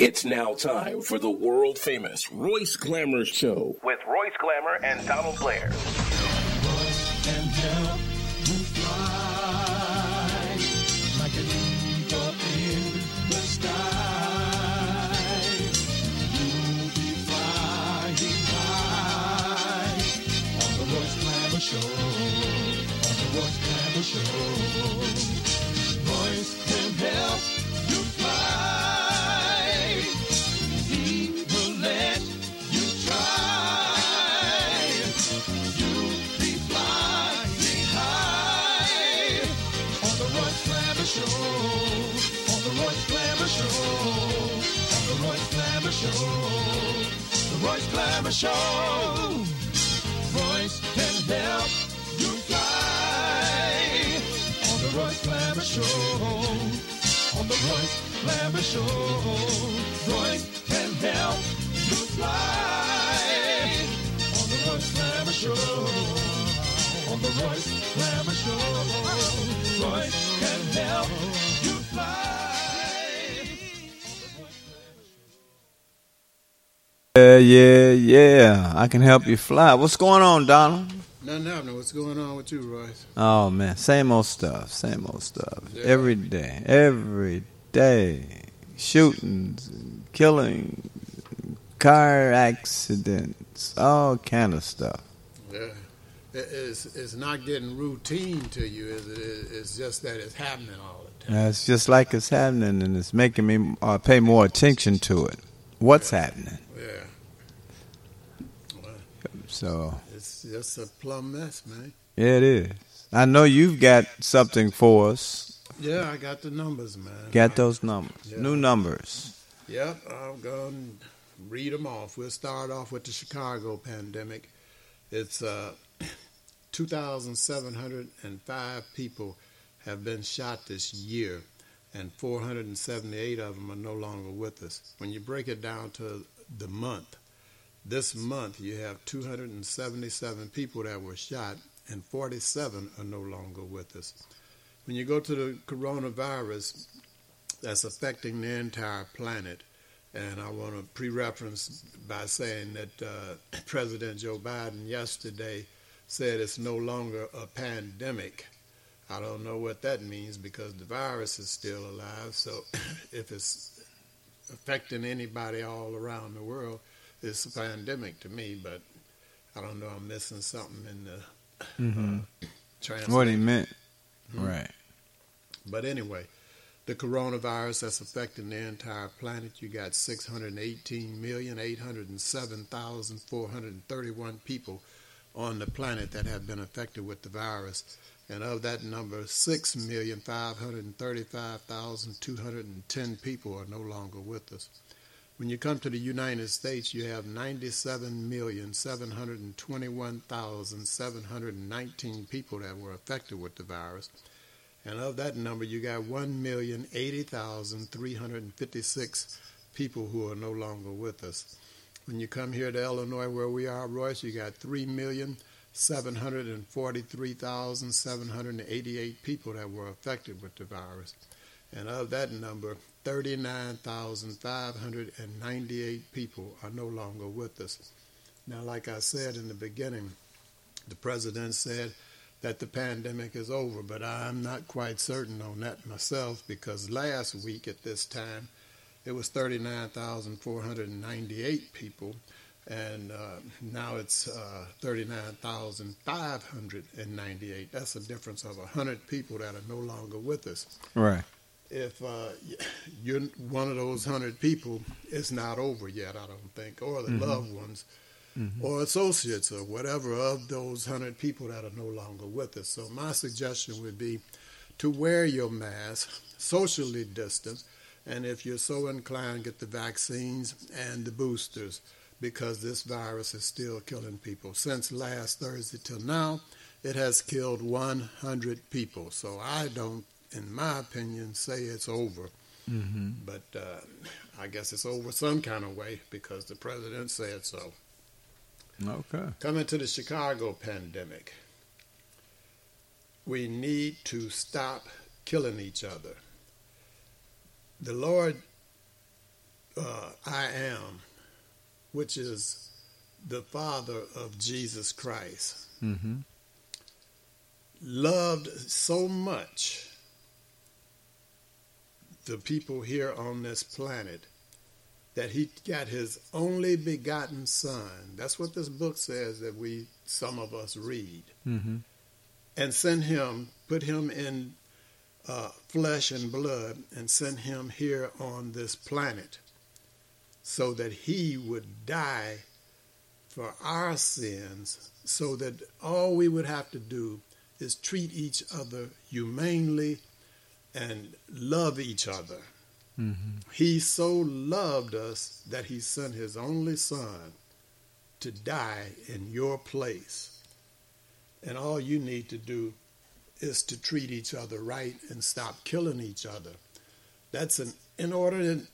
It's now time for the world famous Royce Glamour Show. With Royce Glamour and Donald Blair. Show, on the Royce Glamour Show. Royce can help Royce Show. Royce can help you fly on the Royce Glamour Show. On the Royce Glamour Show, Royce can help you fly on the Royce Glamour Show. On the Royce Glamour Show, Royce can help you Yeah, yeah, yeah. I can help you fly. What's going on, Donald? Nothing happening. What's going on with you, Royce? Oh man, same old stuff, same old stuff. Yeah. Every day, every day, shootings, killing, car accidents, all kind of stuff. Yeah. It's, it's not getting routine to you, is it? It's just that it's happening all the time. Uh, it's just like it's happening, and it's making me uh, pay more attention to it. What's happening? Yeah. So it's just a plum mess, man. yeah, it is. I know you've got something for us. Yeah, I got the numbers, man. Got those numbers, Yeah. new numbers. Yep, I'm going to read them off. We'll start off with the Chicago pandemic. It's uh, 2,705 people have been shot this year, and 478 of them are no longer with us. When you break it down to the month, this month you have 277 people that were shot, and 47 are no longer with us. When you go to the coronavirus, that's affecting the entire planet. And I want to pre-reference by saying that uh, President Joe Biden yesterday said it's no longer a pandemic. I don't know what that means because the virus is still alive. So if it's affecting anybody all around the world, it's a pandemic to me. But I don't know. I'm missing something in the hmm uh, translation. What he meant, Mhm. right? But anyway, the coronavirus that's affecting the entire planet, you got 618,807,431 people on the planet that have been affected with the virus. And of that number, 6,535,210 people are no longer with us. When you come to the United States, you have 97,721,719 people that were affected with the virus. And of that number, you got 1,080,356 people who are no longer with us. When you come here to Illinois, where we are, Royce, you got 3,743,788 people that were affected with the virus. And of that number, 39,598 people are no longer with us. Now, like I said in the beginning, the president said that the pandemic is over, but I'm not quite certain on that myself because last week at this time it was 39,498 people, and uh, now it's uh, 39,598. That's a difference of 100 people that are no longer with us. Right. If uh, you're one of those 100 people, it's not over yet, I don't think, or the Mhm. loved ones or associates or whatever of those 100 people that are no longer with us. So my suggestion would be to wear your mask, socially distance, and if you're so inclined, get the vaccines and the boosters because this virus is still killing people. Since last Thursday till now, it has killed 100 people. So I don't, in my opinion, say it's over. Mm-hmm. But uh, I guess it's over some kind of way because the president said so. Okay. Coming to the Chicago pandemic, we need to stop killing each other. The Lord uh, I am, which is the Father of Jesus Christ, Mm-hmm. loved so much the people here on this planet that he got his only begotten son. That's what this book says that we, some of us, read. Mm-hmm. And sent him, put him in uh, flesh and blood, and sent him here on this planet so that he would die for our sins, so that all we would have to do is treat each other humanely and love each other. Mm-hmm. He so loved us that he sent his only son to die in your place. And all you need to do is to treat each other right and stop killing each other. That's an inordinate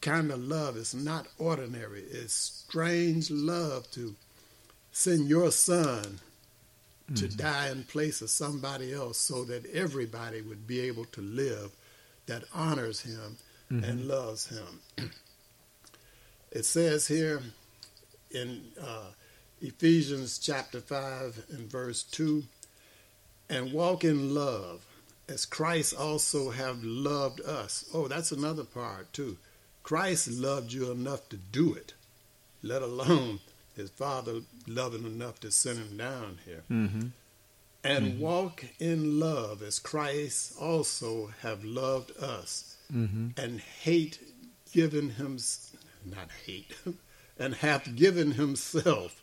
kind of love. It's not ordinary. It's strange love to send your son to Mhm. die in place of somebody else so that everybody would be able to live that honors him and loves him. it says here in uh, Ephesians chapter 5 and verse 2 and walk in love as Christ also have loved us. Oh, that's another part too. Christ loved you enough to do it, let alone his father loving enough to send him down here. Mm-hmm. And walk in love as Christ also have loved us Mm-hmm. and hate given him not hate and hath given himself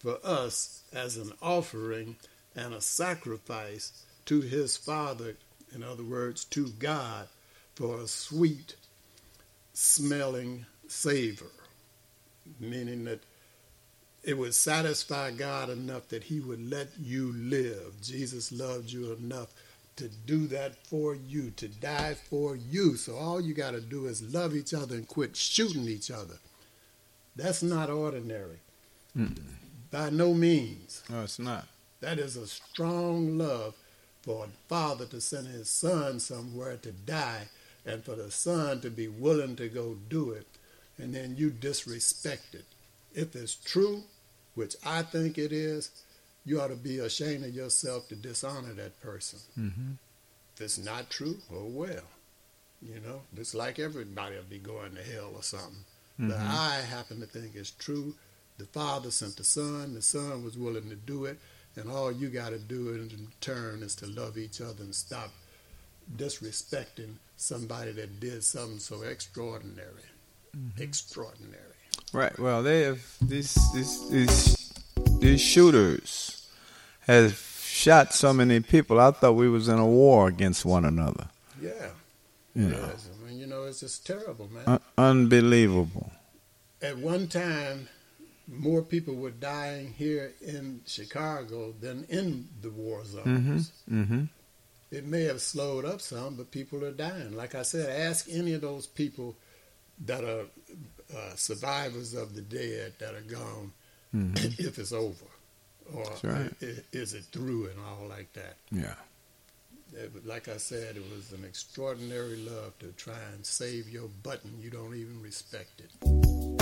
for us as an offering and a sacrifice to his father in other words to god for a sweet smelling savor meaning that it would satisfy god enough that he would let you live jesus loved you enough to do that for you, to die for you. So all you got to do is love each other and quit shooting each other. That's not ordinary. Mm. By no means. No, it's not. That is a strong love for a father to send his son somewhere to die and for the son to be willing to go do it and then you disrespect it. If it's true, which I think it is, you ought to be ashamed of yourself to dishonor that person. Mm-hmm. If it's not true, oh well. You know, it's like everybody will be going to hell or something. But Mhm. I happen to think it's true. The Father sent the Son, the Son was willing to do it, and all you got to do in turn is to love each other and stop disrespecting somebody that did something so extraordinary. Extraordinary. Right. Well, they have these these these these shooters have shot so many people. I thought we was in a war against one another. Yeah. You know, Yes. I mean, you know, it's just terrible, man. Un- unbelievable. At one time, more people were dying here in Chicago than in the war zones. Mm-hmm. Mm-hmm. It may have slowed up some, but people are dying. Like I said, ask any of those people that are uh, survivors of the dead that are gone Mhm. if it's over, or right. i- is it through and all like that. Yeah. It like I said, it was an extraordinary love to try and save your button. You don't even respect it.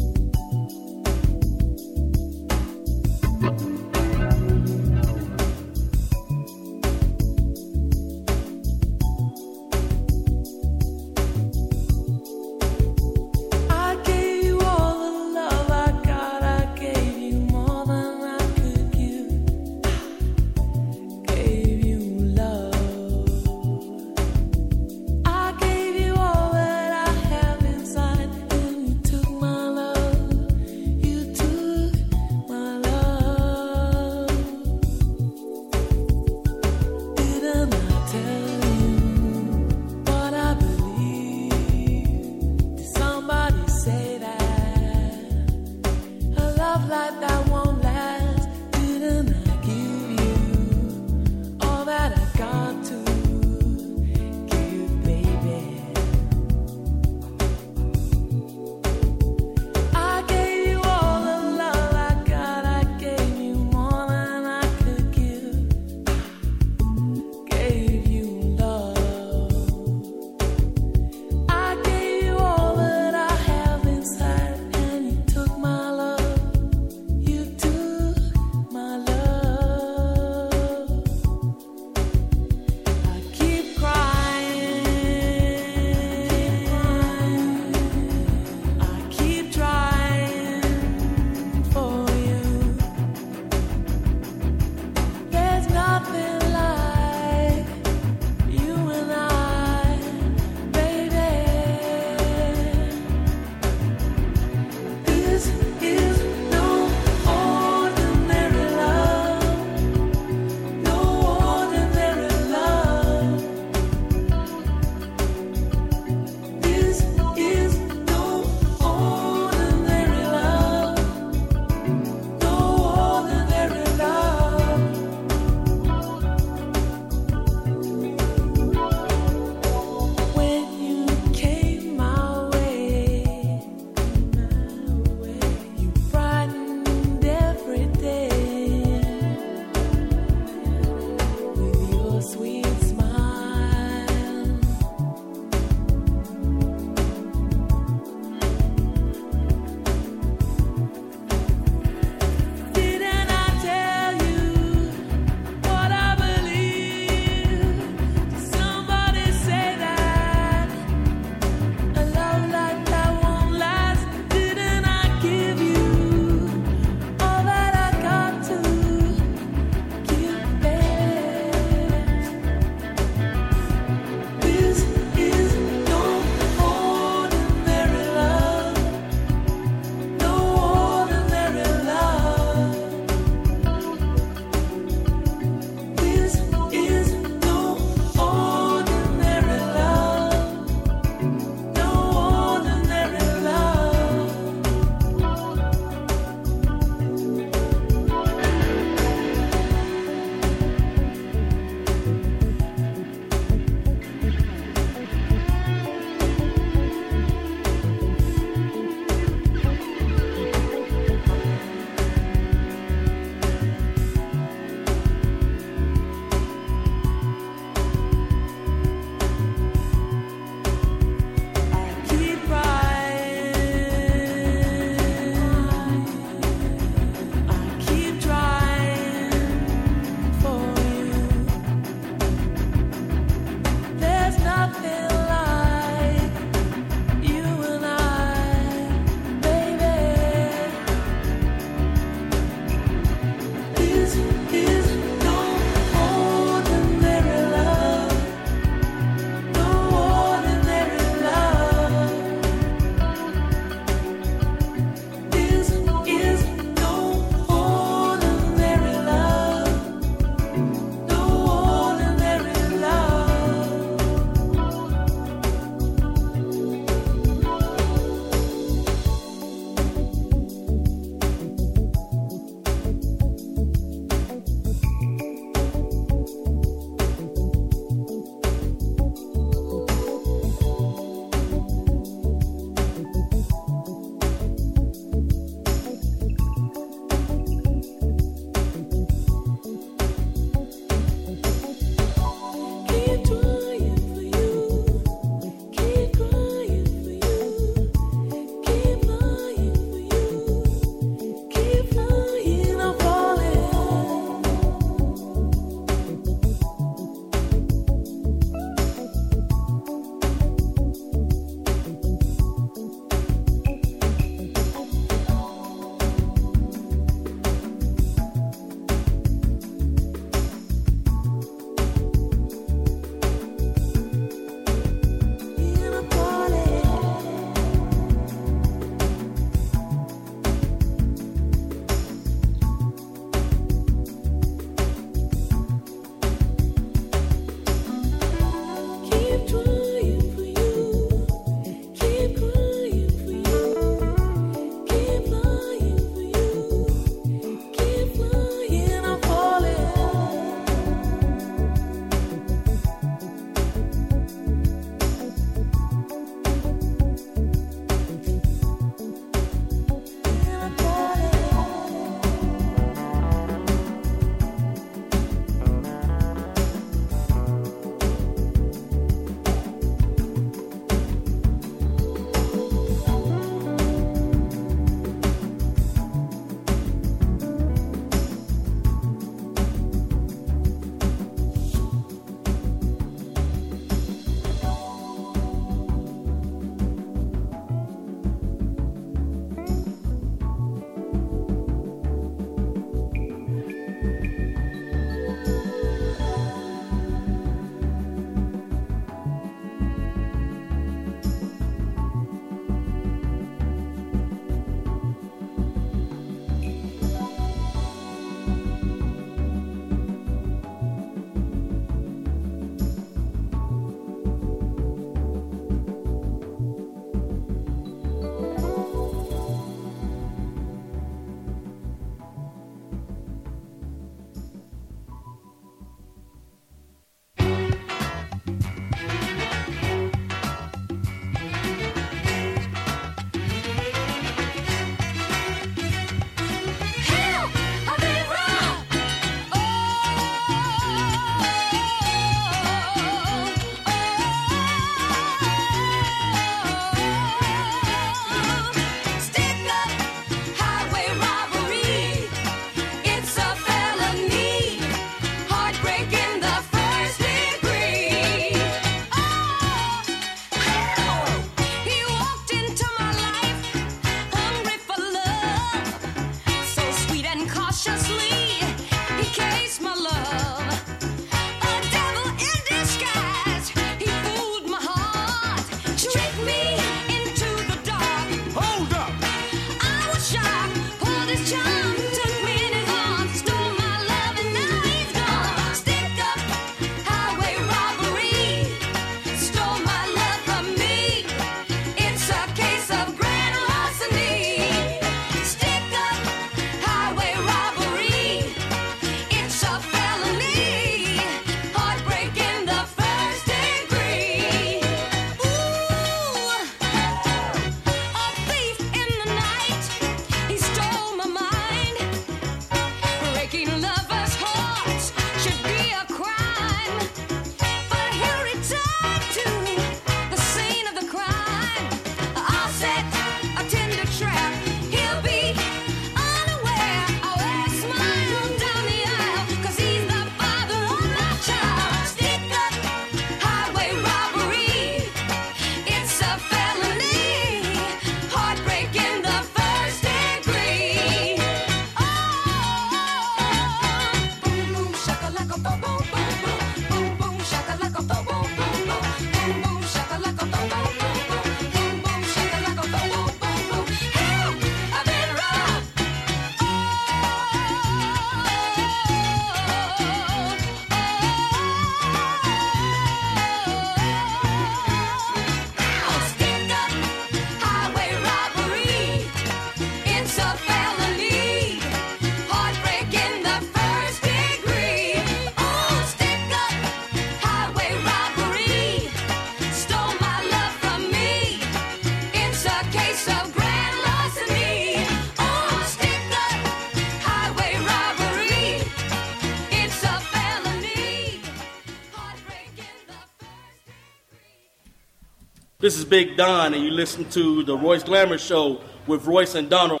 This is Big Don, and you listen to the Royce Glamour Show with Royce and Donald.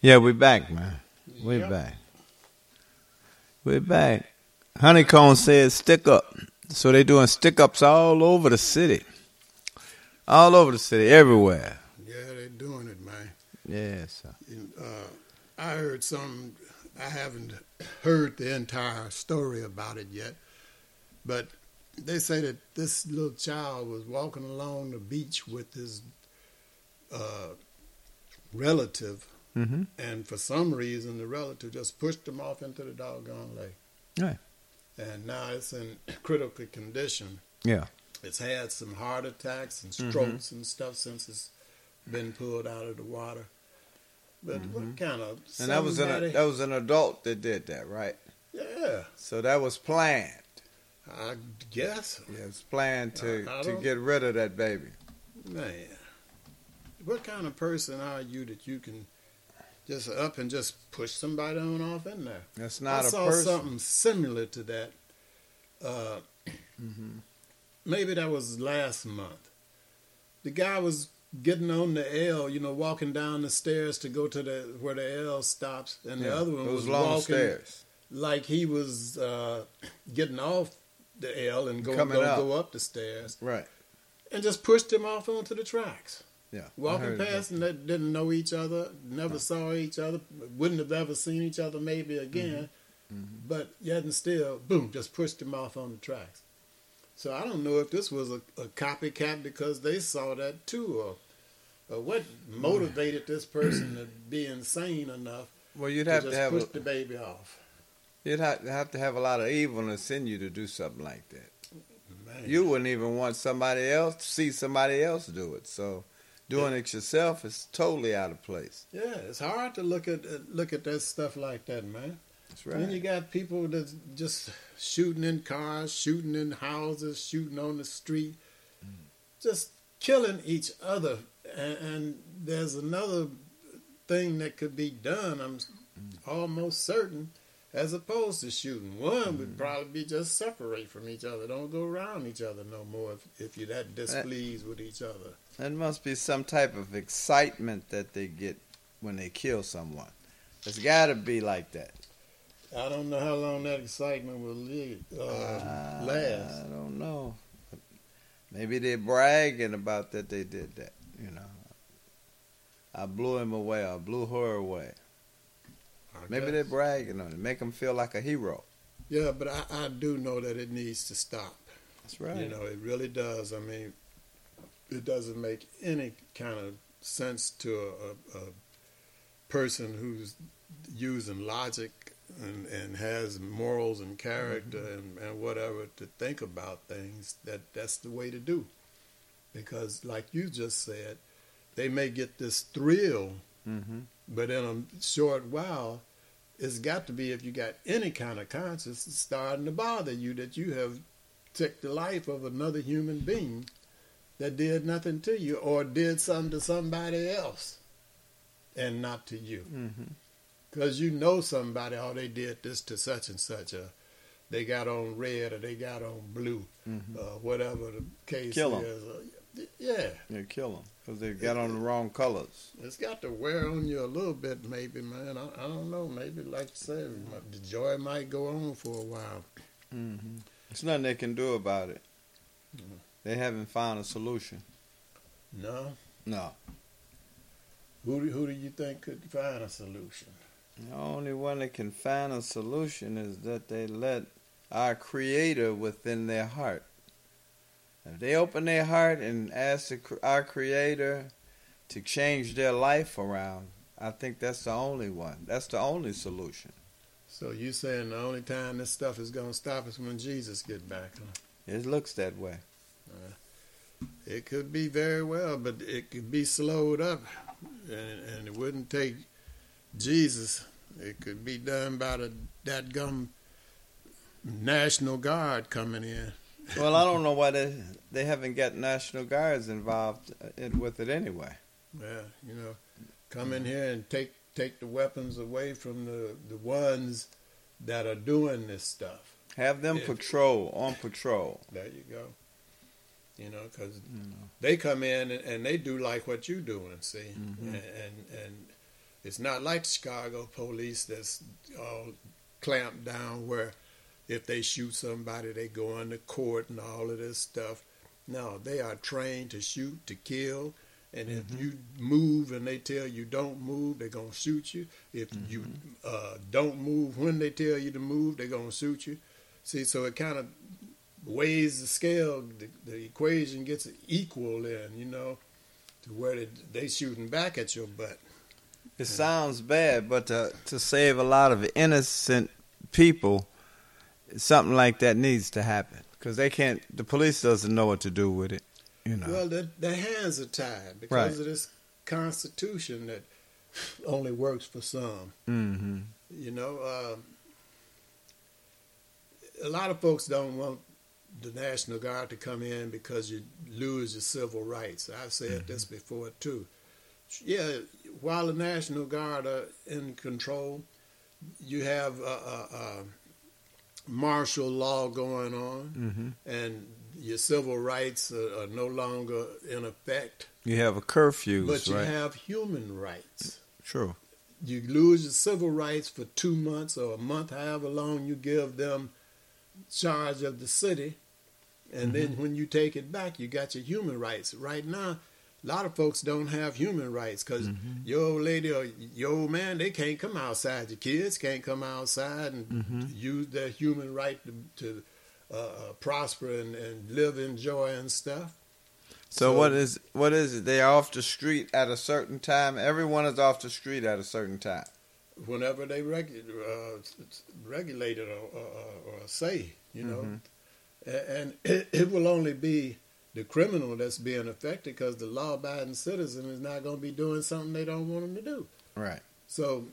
Yeah, we're back, man. We're Yep. back. We're back. Honeycomb says stick up. So they're doing stick ups all over the city. All over the city, everywhere. Yeah, they're doing it, man. Yes. sir. And, uh, I heard some. I haven't heard the entire story about it yet, but they say that this little child was walking along the beach with his uh, relative, Mm-hmm. and for some reason, the relative just pushed him off into the doggone lake. Right. And now it's in critical condition. Yeah. It's had some heart attacks and strokes and stuff since it's been pulled out of the water. But what kind of Mm-hmm. And that was an that was an adult that did that, right? yeah, So that was planned. I guess, Yeah, it was planned to I- I to get rid of that baby. man. What kind of person are you that you can just up and just push somebody on off in there? That's not I a saw person. something similar to that. Uh, Mm-hmm. maybe that was last month. The guy was getting on the L, you know, walking down the stairs to go to the where the L stops, and the other one was long walking stairs. like he was uh, getting off the L and go go, up. go up the stairs, Right. and just pushed him off onto the tracks. Yeah. Walking past and they didn't know each other, never saw each other, wouldn't have ever seen each other maybe again. Mm-hmm. But yet and still, boom, just pushed him off on the tracks. So I don't know if this was a, a copycat because they saw that too, or, or what motivated this person to be insane enough Well, you'd to have just to have push a, the baby off. You'd have, have to have a lot of evilness in you to do something like that. Man. You wouldn't even want somebody else to see somebody else do it. So doing it yourself is totally out of place. yeah, it's hard to look at look at that stuff like that, man. That's right. Then you got people that's just shooting in cars, shooting in houses, shooting on the street, mm. just killing each other. And, and there's another thing that could be done. I'm mm. almost certain, as opposed to shooting. One would probably be just separate from each other. Don't go around each other no more if, if you're that displeased with each other. There must be some type of excitement that they get when they kill someone. It's got to be like that. I don't know how long that excitement will live, uh, I- last. I don't know. Maybe they're bragging about that they did that. You know, I blew him away. I blew her away. I Maybe guess. they're bragging on it, make them feel like a hero. Yeah, but I, I do know that it needs to stop. That's right. You know, it really does. I mean, it doesn't make any kind of sense to a, a, a person who's using logic and, and has morals and character and, and whatever to think about things that that's the way to do. Because, like you just said, they may get this thrill, hmm but in a short while, it's got to be if you got any kind of conscience, it's starting to bother you that you have took the life of another human being that did nothing to you or did something to somebody else and not to you. hmm Because you know somebody, oh, they did this to such and such, a they got on red or they got on blue, hmm uh, whatever the case Kill is. Yeah, You kill them because they got on the wrong colors. it's got to wear on you a little bit, maybe, man. I, I don't know. Maybe, like you said, the joy might go on for a while. hmm There's nothing they can do about it. Mhm. They haven't found a solution. No? No. Who do, who do you think could find a solution? The only one that can find a solution is that they let our Creator within their heart. If they open their heart and ask the, our Creator to change their life around, I think that's the only one. That's the only solution. So you saying the only time this stuff is going to stop is when Jesus get back? Huh? It looks that way. Uh, it could be very well, but it could be slowed up, and, and it wouldn't take Jesus. It could be done by the that gum National Guard coming in. Well, I don't know why they they haven't got National Guards involved uh, in, with it anyway. Yeah, you know, come in here and take take the weapons away from the the ones that are doing this stuff. Have them Yeah. patrol on patrol. There you go. You know, because they come in and, and they do like what you're doing. See, and, and and it's not like Chicago police that's all clamped down where if they shoot somebody they go into court and all of this stuff. No, they are trained to shoot to kill. And if mm-hmm. you move and they tell you don't move, they're gonna shoot you. If mm-hmm. you uh, don't move when they tell you to move, they're gonna shoot you. See, so it kind of weighs the scale. The, the equation gets equal in, you know, to where they, they shooting back at your butt. It sounds bad, but to, to save a lot of innocent people, something like that needs to happen because they can't. The police doesn't know what to do with it. You know. Well, their, their hands are tied because Right. of this Constitution that only works for some. hmm You know, um, a lot of folks don't want the National Guard to come in because you lose your civil rights. I've said this before too. Yeah, while the National Guard are in control, you have a, a, a martial law going on, hmm and your civil rights are, are no longer in effect. You have a curfew, But you right? have human rights. True. You lose your civil rights for two months or a month, however long you give them charge of the city. And then when you take it back, you got your human rights. Right now, a lot of folks don't have human rights because your old lady or your old man, they can't come outside. Your kids can't come outside and use their human right to, to uh, uh, prosper and, and live in joy and stuff. So, So- what is what is it? They're off the street at a certain time. Everyone is off the street at a certain time. whenever they regu- uh, regulate it or, or, or say, you know, A- and it, it will only be the criminal that's being affected because the law-abiding citizen is not going to be doing something they don't want them to do. Right. So,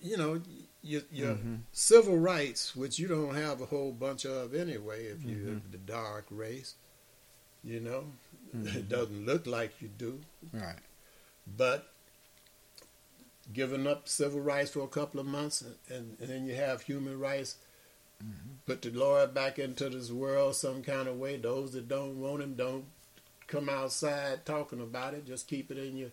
you know, your, your Mhm. civil rights, which you don't have a whole bunch of anyway, if you Mhm. the dark race, you know, it doesn't look like you do Right. but giving up civil rights for a couple of months and, and then you have human rights put the lord back into this world some kind of way those that don't want him don't come outside talking about it just keep it in your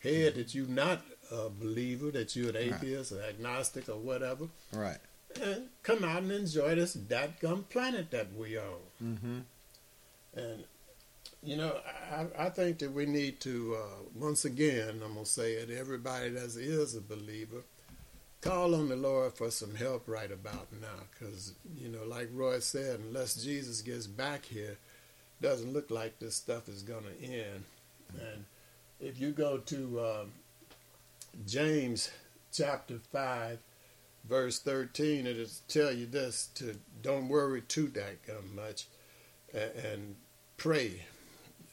head that you're not a believer that you're an Right. atheist or agnostic or whatever Right. and come out and enjoy this dadgum planet that we own Mm-hmm. and you know, I, I think that we need to uh, once again, I'm gonna say it. Everybody that is a believer, call on the Lord for some help right about now, because you know, like Roy said, unless Jesus gets back here, doesn't look like this stuff is gonna end. And if you go to um, James chapter five, verse thirteen, it'll tell you this: to don't worry too that much, and, and pray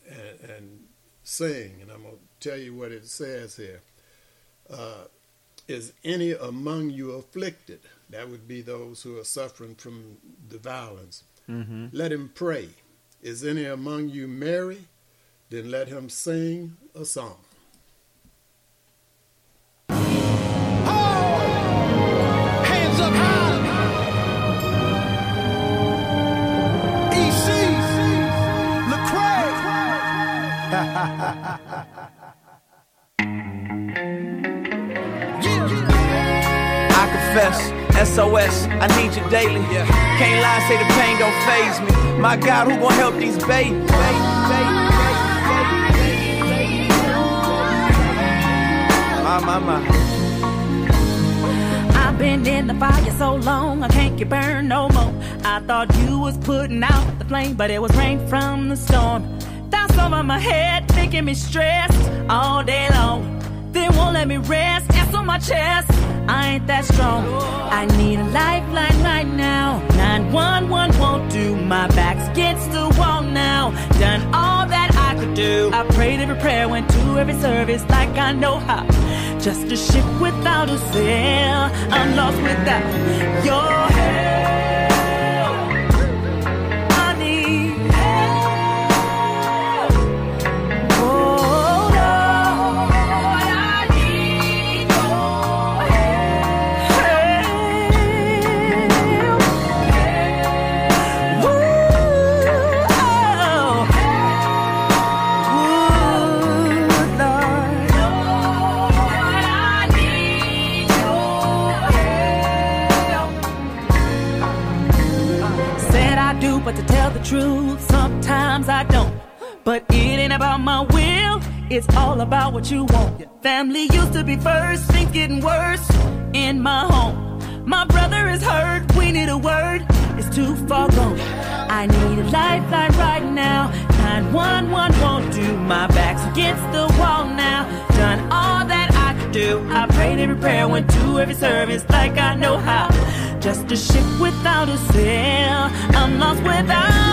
and, and sing. And I'm going to tell you what it says here. Uh, is any among you afflicted? That would be those who are suffering from the violence. Mm-hmm. Let him pray. Is any among you merry? Then let him sing a song. Hands up high. EC. Lecrae. I SOS, I need you daily. Can't lie, say the pain don't phase me. My God, who gonna help these babies? My, my, my. I've been in the fire so long, I can't get burned no more. I thought you was putting out the flame, but it was rain from the storm. That's over my head, making me stressed all day long. They won't let me rest, it's on my chest. I ain't that strong. I need a lifeline right now. 911 won't do. My back's against the wall now. Done all that I could do. I prayed every prayer, went to every service like I know how. Just a ship without a sail. I'm lost without your Sometimes I don't. But it ain't about my will, it's all about what you want. Your Family used to be first, things getting worse in my home. My brother is hurt, we need a word, it's too far gone. I need a lifeline right now. 911 won't do, my back's against the wall now. Done all that I could do. I prayed every prayer, went to every service like I know how. Just a ship without a sail, I'm lost without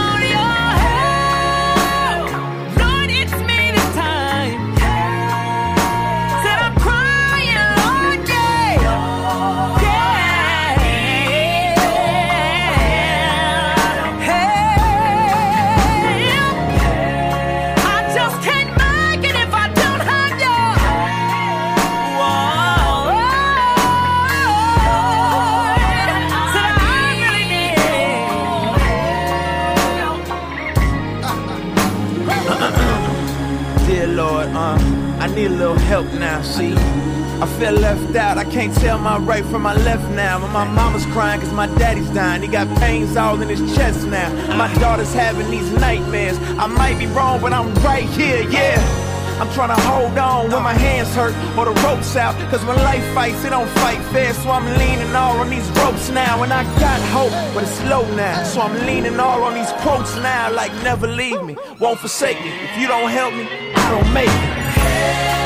need a little help now, see? I feel left out, I can't tell my right from my left now. But my mama's crying cause my daddy's dying. He got pains all in his chest now. My daughter's having these nightmares. I might be wrong, but I'm right here, yeah. I'm trying to hold on when my hands hurt or the ropes out. Cause when life fights, it don't fight fair. So I'm leaning all on these ropes now. And I got hope, but it's low now. So I'm leaning all on these quotes now. Like never leave me, won't forsake me. If you don't help me, I don't make it. Said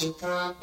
won't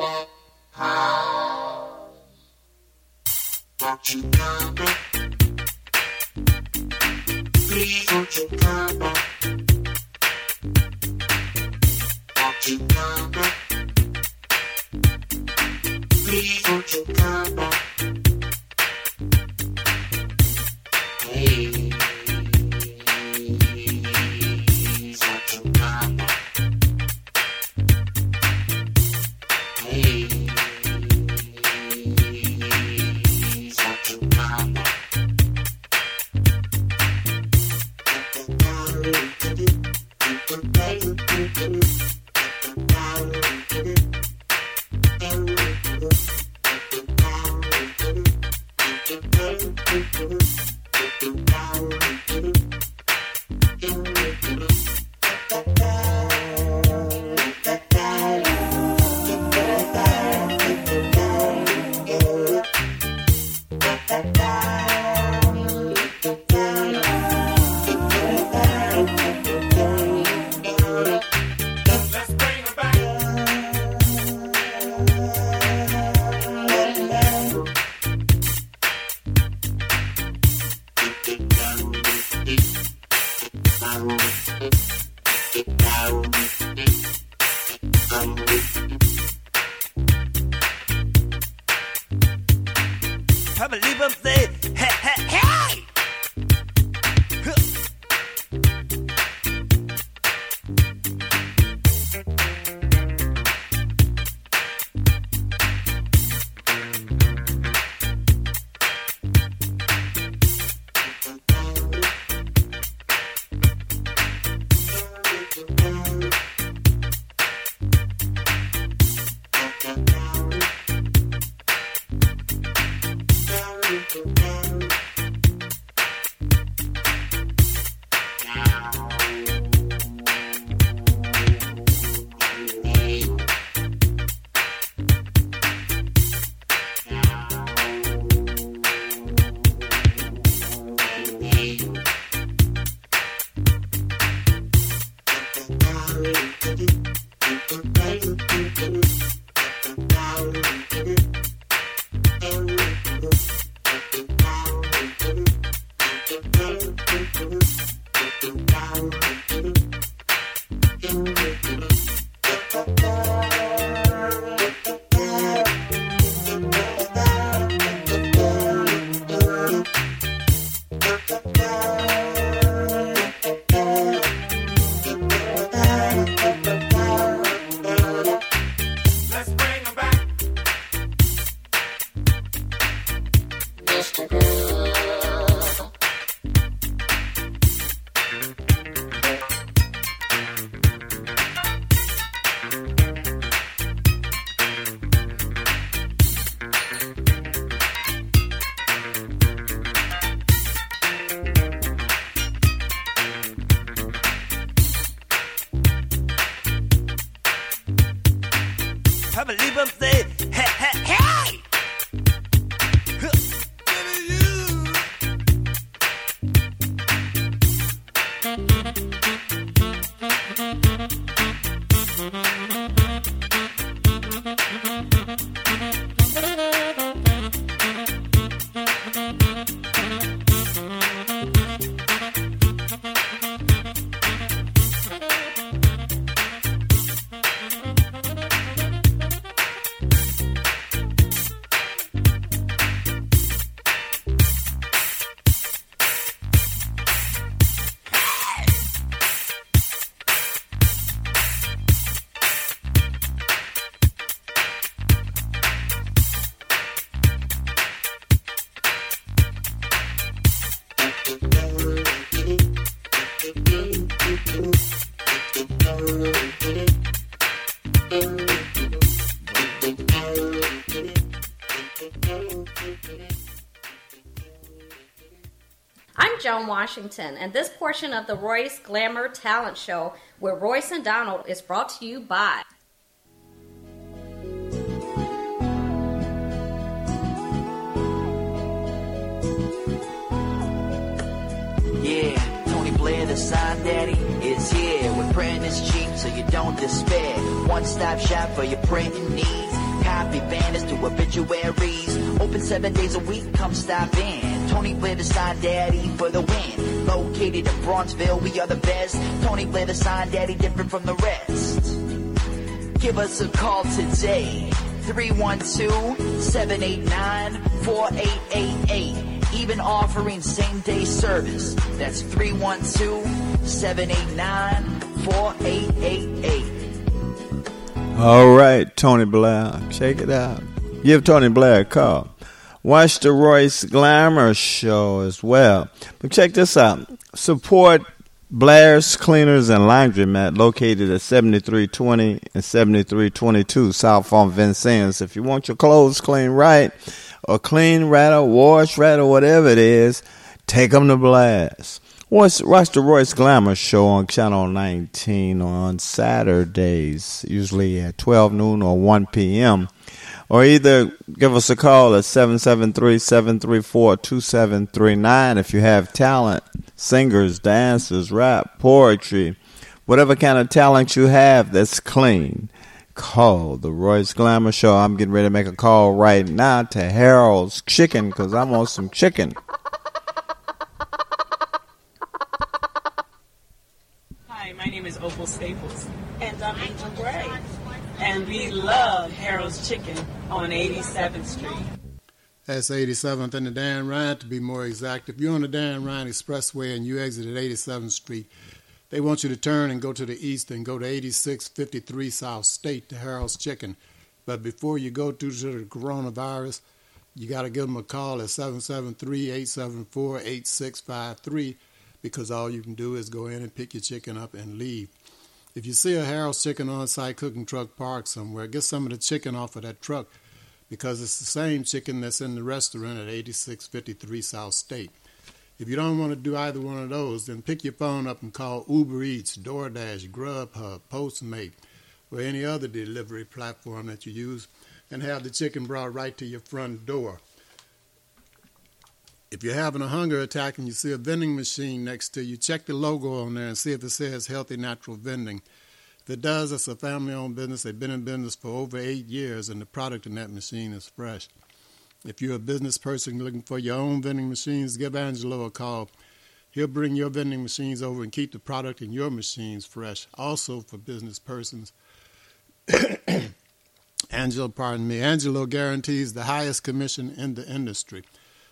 Washington, and this portion of the Royce Glamour Talent Show with Royce and Donald is brought to you by. Yeah, Tony Blair, the sign daddy, is here. With printing is cheap, so you don't despair. One stop shop for your printing needs. Copy banners to obituaries. Open seven days a week, come stop in. Tony Blair, the sign daddy, for the Located in Bronzeville, we are the best. Tony Blair, the sign daddy, different from the rest. Give us a call today. 312-789-4888. Even offering same day service. That's 312-789-4888. All right, Tony Blair, check it out. Give Tony Blair a call. Watch the Royce Glamour show as well. But check this out. Support Blair's Cleaners and Laundromat located at 7320 and 7322 South on Vincennes. If you want your clothes clean right, or clean right, or wash right, or whatever it is, take them to Blair's. Watch, watch Royce Glamour show on Channel 19 on Saturdays, usually at 12 noon or 1 p.m. Or either give us a call at 773-734-2739 if you have talent, singers, dancers, rap, poetry, whatever kind of talent you have that's clean. Call the Royce Glamour Show. I'm getting ready to make a call right now to Harold's Chicken because I want some chicken. Hi, my name is Opal Staples, and I'm Angel Gray, and we love Harold's Chicken on 87th Street. That's 87th and the Dan Ryan, to be more exact. If you're on the Dan Ryan Expressway and you exit at 87th Street, they want you to turn and go to the east and go to 8653 South State to Harold's Chicken. But before you go to the coronavirus, you got to give them a call at 773-874-8653 because all you can do is go in and pick your chicken up and leave. If you see a Harold's Chicken on-site cooking truck parked somewhere, get some of the chicken off of that truck because it's the same chicken that's in the restaurant at 8653 South State. If you don't want to do either one of those, then pick your phone up and call Uber Eats, DoorDash, Grubhub, Postmate, or any other delivery platform that you use and have the chicken brought right to your front door. If you're having a hunger attack and you see a vending machine next to you, check the logo on there and see if it says Healthy Natural Vending. If it does, it's a family owned business. They've been in business for over eight years, and the product in that machine is fresh. If you're a business person looking for your own vending machines, give Angelo a call. He'll bring your vending machines over and keep the product in your machines fresh. Also for business persons, Angelo, pardon me, Angelo guarantees the highest commission in the industry.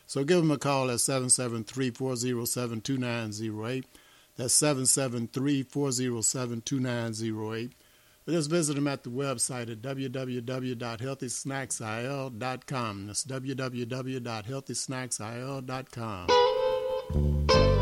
So give him a call at 773-407-2908. That's 773-407-2908. But just visit him at the website at www.healthysnacksil.com. That's www.healthysnacksil.com.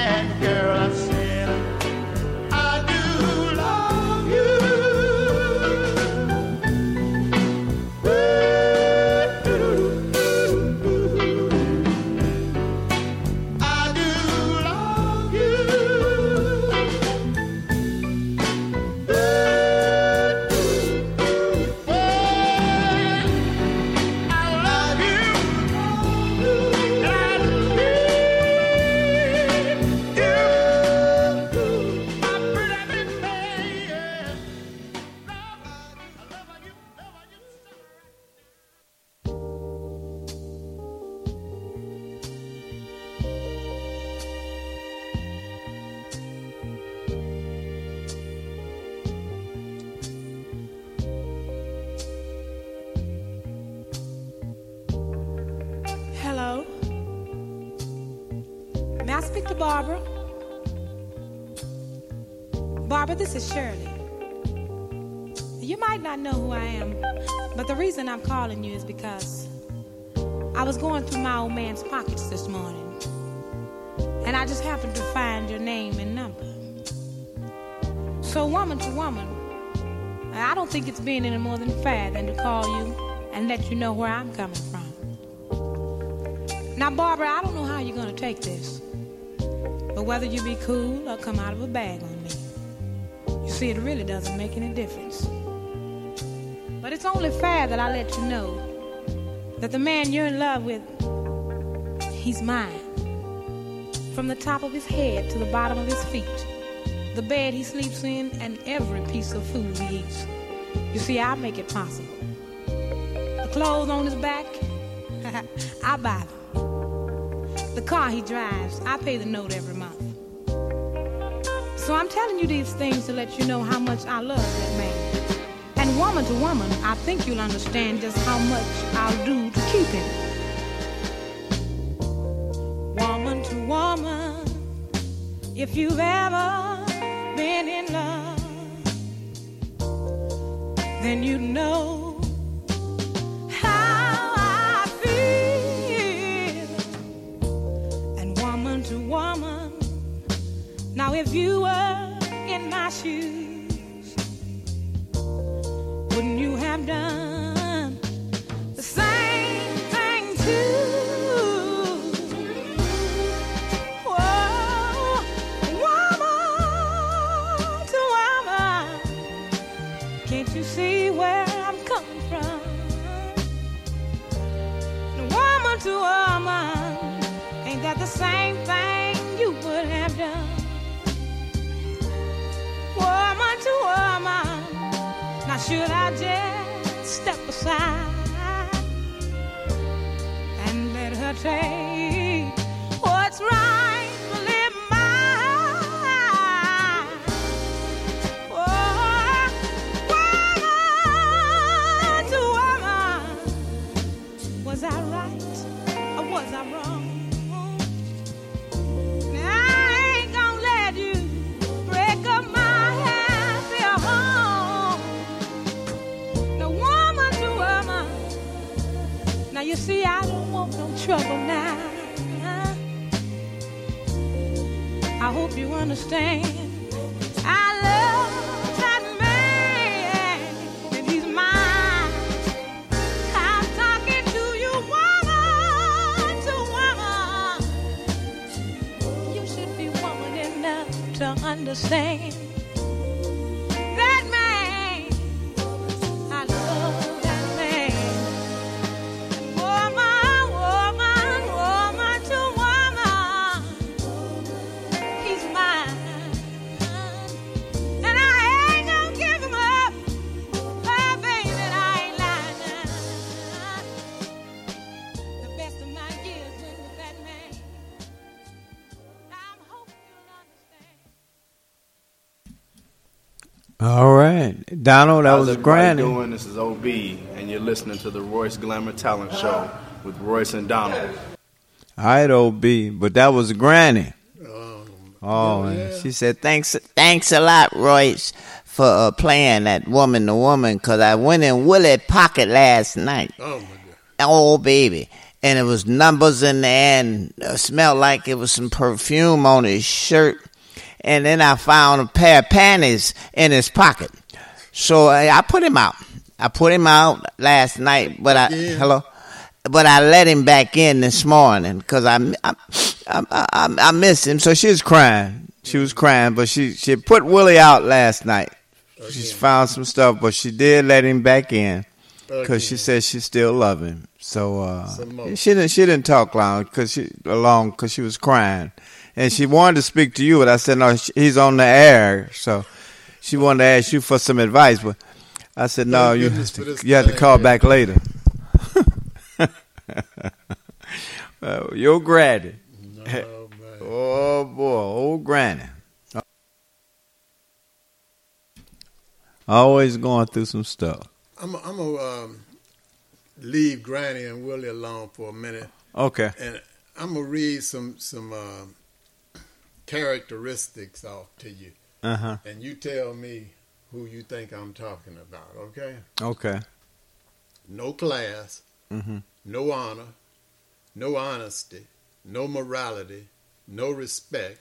mad, girl. I'm calling you is because I was going through my old man's pockets this morning, and I just happened to find your name and number. So, woman to woman, I don't think it's being any more than fair than to call you and let you know where I'm coming from. Now, Barbara, I don't know how you're going to take this, but whether you be cool or come out of a bag on me, you see, it really doesn't make any difference. It's only fair that I let you know that the man you're in love with, he's mine. From the top of his head to the bottom of his feet, the bed he sleeps in, and every piece of food he eats. You see, I make it possible. The clothes on his back, I buy them. The car he drives, I pay the note every month. So I'm telling you these things to let you know how much I love that man. Woman to woman, I think you'll understand just how much I'll do to keep it. Woman to woman, if you've ever been in love, then you know. Now, if you were in my shoes, you have done the same thing too? Woman to woman, can't you see where I'm coming from? Woman to woman, ain't that the same thing you would have done? Woman to woman, should I just step aside and let her take you see I don't want no trouble now. I hope you understand. I love that man, and he's mine. I'm talking to you, woman to woman. You should be woman enough to understand Donald, that How's was everybody Granny. doing? This is OB, and you're listening to the Royce Glamour Talent Show with Royce and Donald. All right, OB, but that was Granny. Oh, and she said, Thanks, thanks a lot, Royce, for uh, playing that woman to woman. Cause I went in Willie Pocket last night. Oh my Oh baby, and it was numbers in there, and uh, smelled like it was some perfume on his shirt. And then I found a pair of panties in his pocket. So I, I put him out. I put him out last night, but I hello, but I let him back in this morning because I, I, I, I, I missed him. so she was crying. She was crying, but she she put Willie out last night. She found some stuff, but she did let him back in because she said she still love him. So uh, she didn't she didn't talk long because she long because she was crying, and she wanted to speak to you, but I said no, he's on the air, so she wanted to ask you for some advice, but I said no, you have to, you have to call back later. well, your granny. oh boy, old granny. Always going through some stuff. I'm I'm gonna um, leave Granny and Willie alone for a minute, Okay. and I'm gonna read some some um characteristics off to you, Uh huh. and you tell me who you think I'm talking about. Okay? Okay. No class, Mm-hmm. no honor, no honesty, no morality, no respect,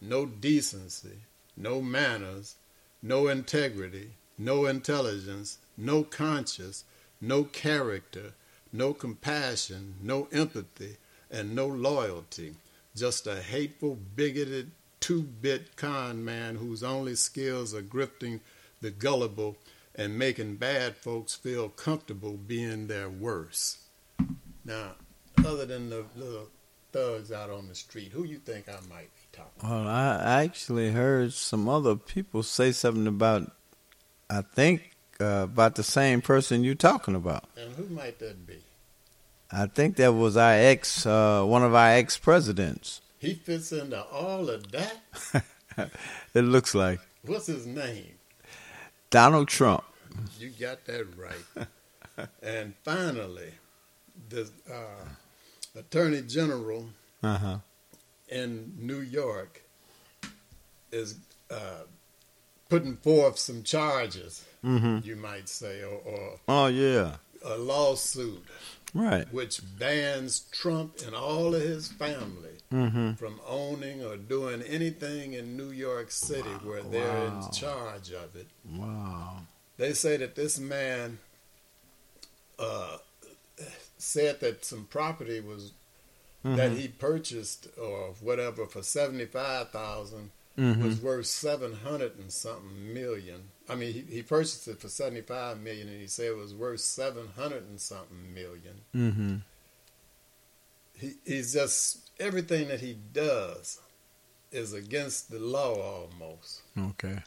no decency, no manners, no integrity, no intelligence, no conscience, no character, no compassion, no empathy, and no loyalty. Just a hateful, bigoted, two bit con man whose only skills are grifting the gullible and making bad folks feel comfortable being their worst. Now, other than the little thugs out on the street, who you think I might be talking Well, I I actually heard some other people say something about, I think, uh, about the same person you're talking about. And who might that be? I think that was our ex, uh, one of our ex presidents. He fits into all of that. it looks like What's his name? Donald Trump. You got that right. and finally, the uh, Attorney General Uh huh. in New York is uh, putting forth some charges, Mhm. you might say, or, or Oh yeah. a lawsuit Right. which bans Trump and all of his family Mhm. from owning or doing anything in New York City where they're Wow. in charge of it. Wow. They say that this man uh, said that some property was that Mhm. he purchased or whatever for seventy five thousand Mhm. was worth seven hundred and something million. I mean, he, he purchased it for seventy five million, and he said it was worth seven hundred and something million. Mm-hmm. He, he's just everything that he does is against the law almost. Okay.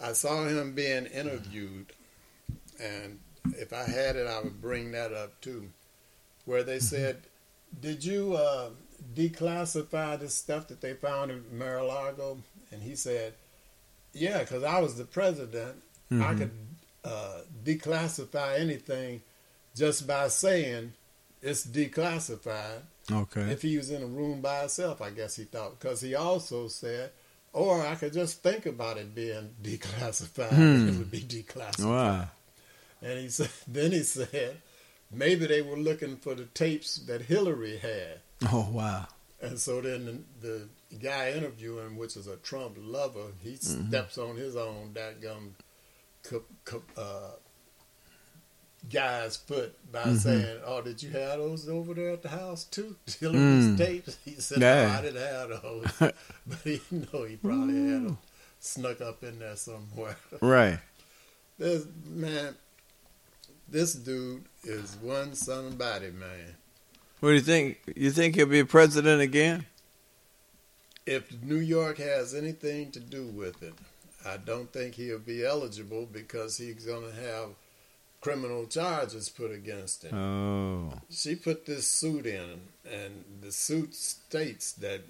I saw him being interviewed, and if I had it, I would bring that up too, where they said, "Did you uh, declassify this stuff that they found in Mar-a-Lago?" And he said, "Yeah, because I was the president. I Mhm. could uh, declassify anything just by saying it's declassified." Okay. If he was in a room by himself, I guess he thought. Because he also said, or I could just think about it being declassified. Hmm. It would be declassified. Wow. And he said, then he said, maybe they were looking for the tapes that Hillary had. Oh wow. And so then the, the guy interviewing, which is a Trump lover, he Mhm. steps on his own dadgum co- co- uh, guy's foot by Mhm. saying, "Oh, did you have those over there at the house too? Hillary's Mm. tapes?" He said, Yeah. "No, I didn't have those," but he know he probably had them snuck up in there somewhere. Right. This man, this dude is one somebody, man. What do you think? You think he'll be president again? If New York has anything to do with it, I don't think he'll be eligible because he's going to have criminal charges put against him. Oh. She put this suit in, and the suit states that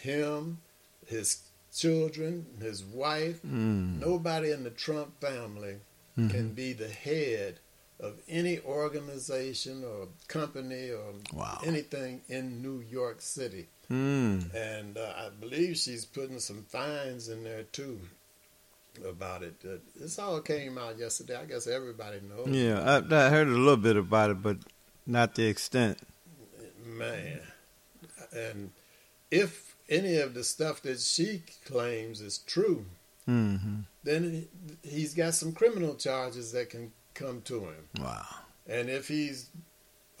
him, his children, his wife, Mm. nobody in the Trump family Mhm. can be the head of any organization or company or Wow. anything in New York City. Mm. And uh, I believe she's putting some fines in there too about it. Uh, this all came out yesterday. I guess everybody knows. Yeah, I, I heard a little bit about it, but not the extent. Man. And if any of the stuff that she claims is true, Mm-hmm. then he- he's got some criminal charges that can come to him. Wow. And if he's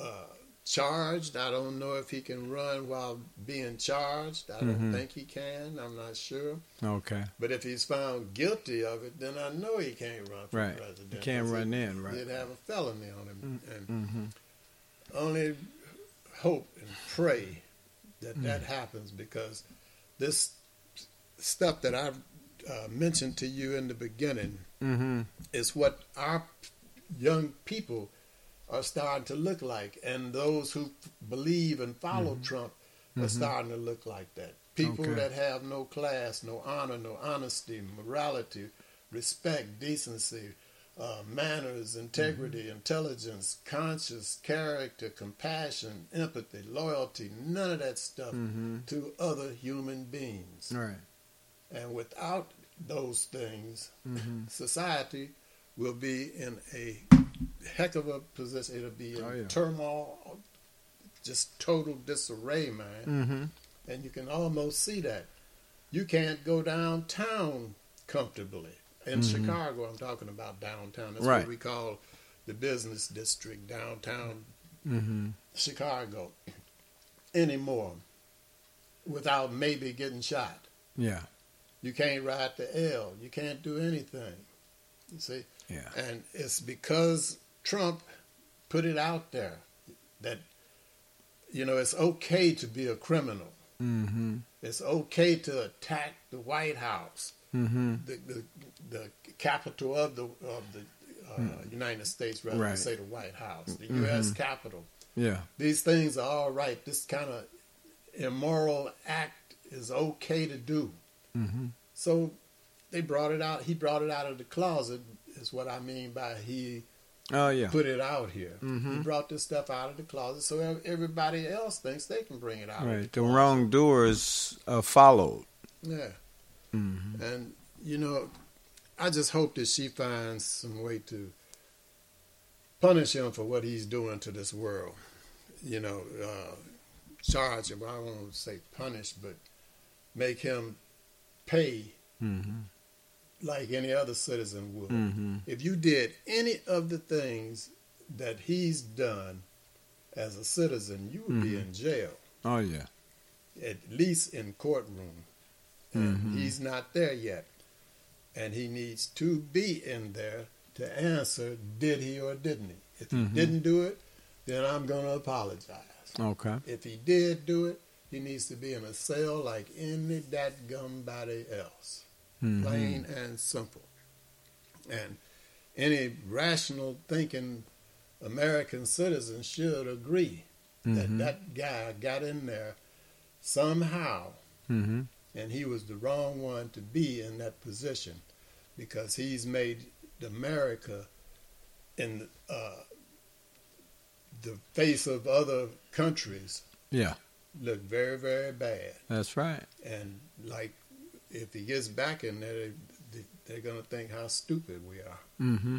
uh, charged, I don't know if he can run while being charged. I don't Mhm. think he can. I'm not sure. Okay. But if he's found guilty of it, then I know he can't run for Right. president. He can't run he- in, right. He'd have a felony on him. And Mm-hmm. only hope and pray that Mm. that happens because this stuff that I've uh, mentioned to you in the beginning Mm-hmm. is what our young people are starting to look like, and those who believe and follow Mhm. Trump are Mhm. starting to look like that. People Okay. that have no class, no honor, no honesty, morality, respect, decency, uh, manners, integrity, Mm-hmm. intelligence, conscience, character, compassion, empathy, loyalty, none of that stuff Mhm. to other human beings. Right. And without those things, Mm-hmm. society will be in a heck of a position. It'll be in Oh, yeah. turmoil, just total disarray, man. Mm-hmm. And you can almost see that. You can't go downtown comfortably. In Mhm. Chicago, I'm talking about downtown. That's Right. what we call the business district, downtown Mm-hmm. Chicago anymore without maybe getting shot. Yeah. You can't ride the L. You can't do anything. You see? Yeah. And it's because Trump put it out there that, you know, it's okay to be a criminal. Mm-hmm. It's okay to attack the White House, Mm-hmm. the the, the capital of the of the uh, United States, rather Right. than say the White House, the Mhm. U.S. Capitol. Yeah. These things are all right. This kind of immoral act is okay to do. Mm-hmm. So they brought it out. He brought it out of the closet. Is what I mean by he Oh yeah. put it out here. He Mhm. brought this stuff out of the closet, so everybody else thinks they can bring it out. Right. the The wrongdoers are followed. Yeah. Mm-hmm. And you know, I just hope that she finds some way to punish him for what he's doing to this world. You know, uh, charge him. I won't say punish, but make him pay Mm-hmm. Like any other citizen would. Mm-hmm. If you did any of the things that he's done as a citizen, you would be Mhm. in jail, Oh yeah. at least in courtroom. And Mhm. he's not there yet. And he needs to be in there to answer did he or didn't he? If he Mhm. didn't do it, then I'm going to apologize. Okay. If he did do it, he needs to be in a cell like any that gumbody else. Mhm. Plain and simple. And any rational thinking American citizen should agree Mhm. that that guy got in there somehow Mm-hmm. and he was the wrong one to be in that position because he's made America in uh, the face of other countries Yeah. look very, very bad. That's right. And like, if he gets back in there, they, they're going to think how stupid we are. Mm-hmm.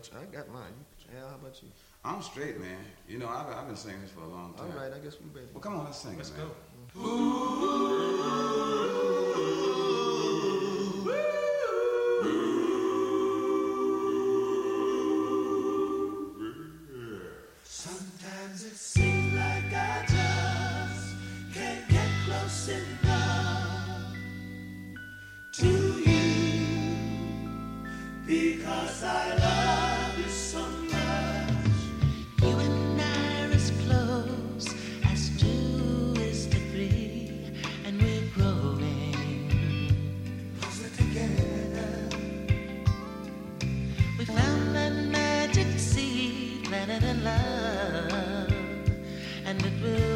much? I got mine. You how about you? I'm straight, man. You know, I've, I've been saying this for a long time. All right, I guess we better. Well, come on, let's sing. Let's go. in love, and it will.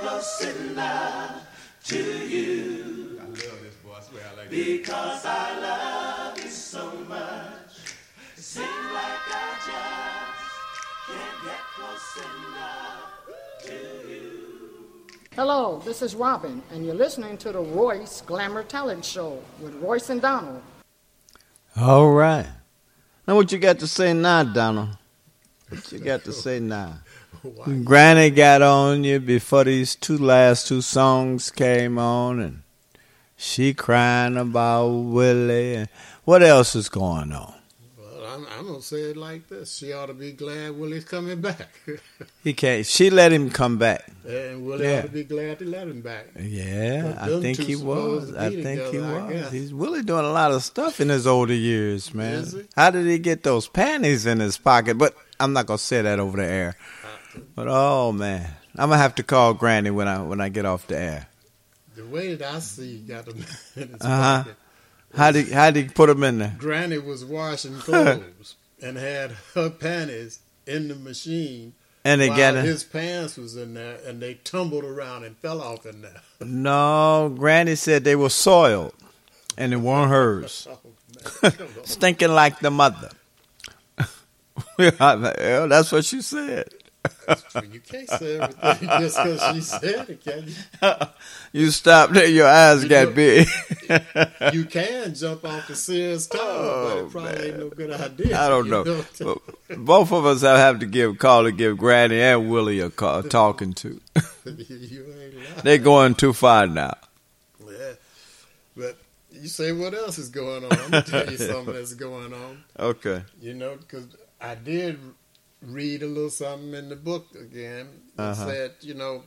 Close enough to you. I love this boy. I swear I like Because I love you so much. It Seems like I just can't get close enough to you. Hello, this is Robin, and you're listening to the Royce Glamour Talent Show with Royce and Donald. All right. Now, what you got to say now, Donald? What you got to say now? Granny got on you before these two last two songs came on, and she crying about Willie. And what else is going on? Well, I'm, I'm gonna say it like this: she ought to be glad Willie's coming back, He can't. She let him come back. and Willie Yeah. ought to be glad to let him back. Yeah, I think he was. I think he together, I was. He's really doing a lot of stuff in his older years, man. He? How did he get those panties in his pocket? But I'm not gonna say that over the air. But oh man, I'm gonna have to call Granny when I when I get off the air. The way that I see, he got them in his Uh huh. pocket. How did how did he put them in there? Granny was washing clothes and had her panties in the machine. And they got his pants was in there, and they tumbled around and fell off in there. No, Granny said they were soiled, and they weren't hers. Stinking like the mother. yeah, that's what she said. You can't say everything just because she said it, can you? You stopped there, your eyes You got know- big. you can jump off the Sears Tower, but it oh, probably ain't no good idea. Oh, I don't know. But both of us have to give call to give Granny and Willie a call, talking to. you ain't lying. They're going too far now. Yeah. But you say what else is going on? I'm gonna tell you something that's going on. Okay. You know, because I did read a little something in the book again. It Uh-huh. said, you know,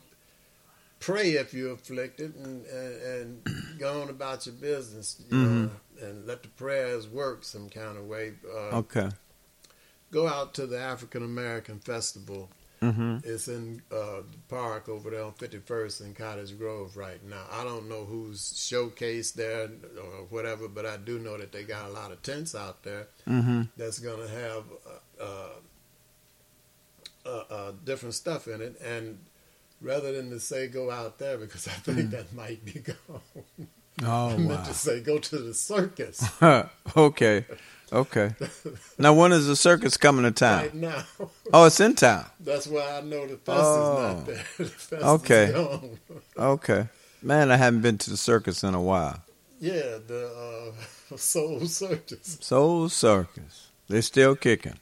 pray if you're afflicted and, and, and go on about your business, you know, and let the prayers work some kind of way. Uh, Okay. Go out to the African American Festival. Mhm. It's in uh, the park over there on 51st and Cottage Grove right now. I don't know who's showcased there or whatever, but I do know that they got a lot of tents out there Mhm. that's going to have uh, uh, uh, different stuff in it. And rather than to say go out there, because I think Mm. that might be gone. Oh, I meant wow. to say go to the circus. okay. Okay. Now, when is the circus coming to town? Right now. Oh, it's in town. That's why I know the fest Oh. is not there. The fest Okay. Okay. Man, I haven't been to the circus in a while. Yeah, the uh, Soul Circus. Soul Circus. They're still kicking.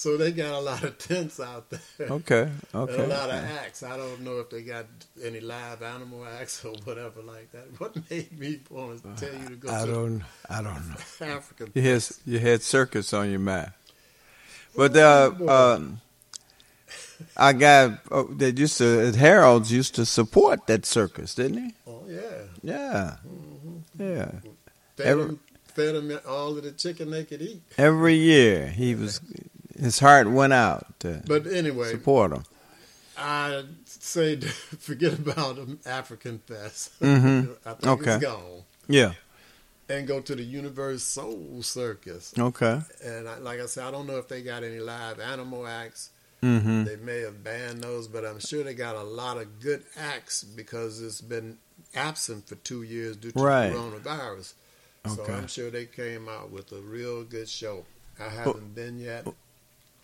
So they got a lot of tents out there. Okay, And okay. a lot of acts. I don't know if they got any live animal acts or whatever like that. What made me want to tell you to go I to don't. I don't know. African You had you had circus on your mind, but uh, um, I got uh, that used to Harold's used to support that circus, didn't he? Oh yeah. Yeah, yeah. Fed, Every, fed them all of the chicken they could eat. every year he was, his heart went out to But anyway, support him. I say forget about African Fest. Mhm. I think Okay. it's gone. Yeah. And go to the UniverSoul Circus. Okay. And I, like I said, I don't know if they got any live animal acts. Mhm. They may have banned those, but I'm sure they got a lot of good acts because it's been absent for two years due to Right. coronavirus. So I'm sure they came out with a real good show. I haven't been yet.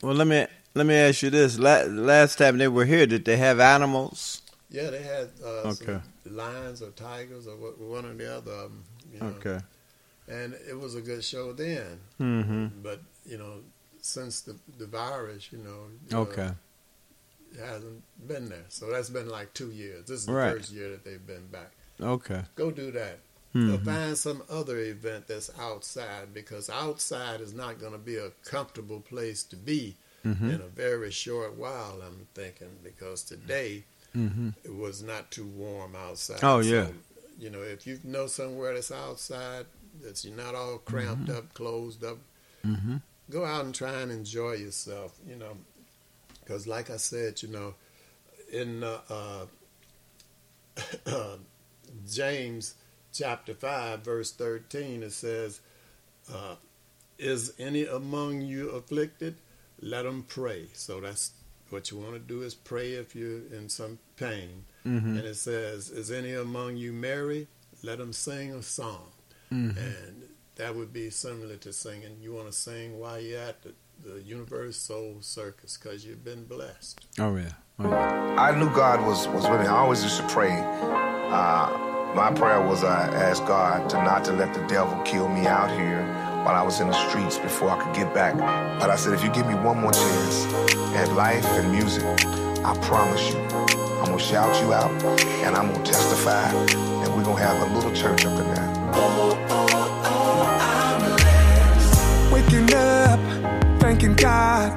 Well, let me let me ask you this: last time they were here, did they have animals? Yeah, they had uh, Okay. lions or tigers or one or the other of them. You know? Okay. And it was a good show then. Mhm. But you know, since the the virus, you know, uh, Okay. it hasn't been there. So that's been like two years. This is the Right. first year that they've been back. Okay. Go do that. Mhm. Or find some other event that's outside because outside is not going to be a comfortable place to be Mhm. in a very short while. I'm thinking because today Mhm. it was not too warm outside. Oh, yeah. you know, if you know somewhere that's outside that's you're not all cramped up, closed up, Mhm. go out and try and enjoy yourself. You know, because like I said, you know, in uh, uh, James chapter 5, verse 13, it says, uh, Is any among you afflicted? Let them pray. So that's what you want to do is pray if you're in some pain. Mhm. And it says, Is any among you merry? Let them sing a song. Mhm. And that would be similar to singing. You want to sing while you're at the, the UniverSoul Circus because you've been blessed. Oh yeah. I knew God was, was with me. I always used to pray. Uh, my prayer was I asked God to not to let the devil kill me out here while I was in the streets before I could get back. But I said, if you give me one more chance at life and music, I promise you, I'm gonna shout you out and I'm gonna testify and we're gonna have a little church up in there. Waking up, thanking God.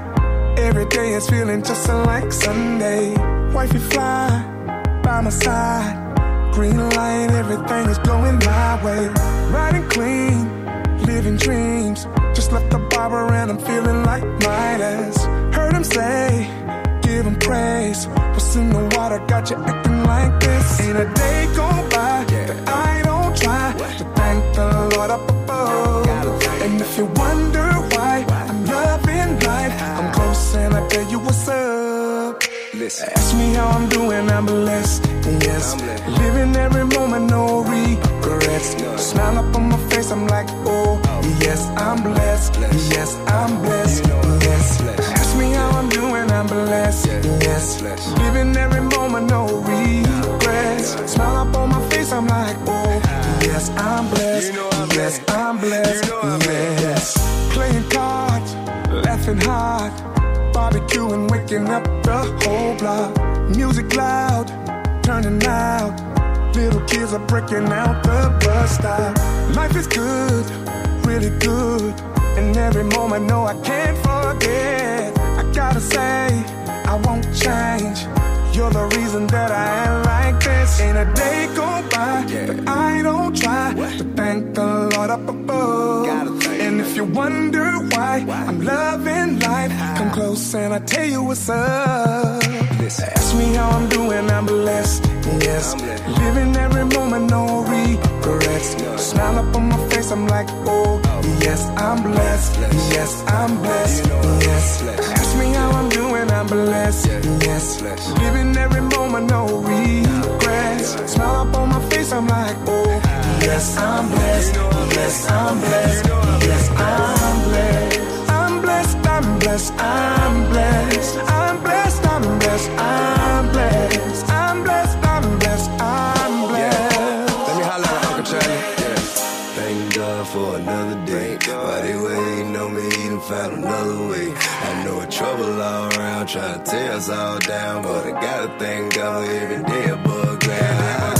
Every day is feeling just like Sunday. Wifey fly by my side. Green light, everything is going my way. Riding clean, living dreams. Just left the barber and I'm feeling like Midas. Heard him say, give him praise. What's in the water got you acting like this? Ain't a day go by that I don't try to thank the Lord up above. And if you wonder why I'm loving life, I'm close and I tell you what's up. Listen. Ask me how I'm doing, I'm blessed. Yes, I'm blessed. living every moment, no regrets. Smile up on my face, I'm like, oh, yes, I'm blessed. Yes, I'm blessed. Yes, ask me how I'm doing, I'm blessed. Yes, living every moment, no regrets. Smile up on my face, I'm like, oh, yes, I'm blessed. Yes, I'm blessed. Yes, playing cards, laughing hard, barbecuing, waking up the whole block. Music loud, turning out. Little kids are breaking out the bus stop. Life is good, really good. And every moment, no, I can't forget. I gotta say, I won't change. You're the reason that I am like this. Ain't a day go by that I don't try to thank the Lord up above. And if you wonder why I'm loving life, come close and I tell you what's up. Ask me how I'm doing, I'm blessed. Yes, living every moment, no regrets. Smile up on my face, I'm like, oh, yes, I'm blessed. Yes, I'm blessed. Yes, ask me how I'm doing, I'm blessed. Yes, living every moment, no regrets. Smile up on my face, I'm like, oh, yes, I'm blessed. Yes, I'm blessed. Yes, I'm blessed. I'm blessed, I'm blessed, trying to tear us all down. But I gotta thank God for every day above ground.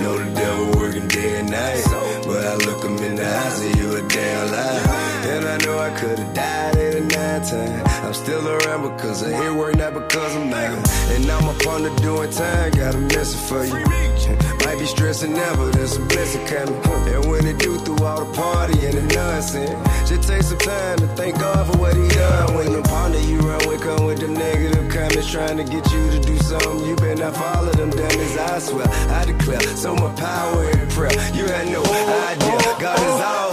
Know the devil working day and night. But I look him in the eye, say you a damn lie. And I know I could've died eight or nine times. Still around because I here work, not because I'm mine. And I'm up on the doing time, got a message for you. Might be stressing now, but there's a blessing coming. And when it do through all the party and the nonsense, just take some time to thank God for what He done. When the ponder you run with come with the negative comments, trying to get you to do something, you better not follow them damn dummies. I swear, I declare, so much power in prayer. You had no idea, God is always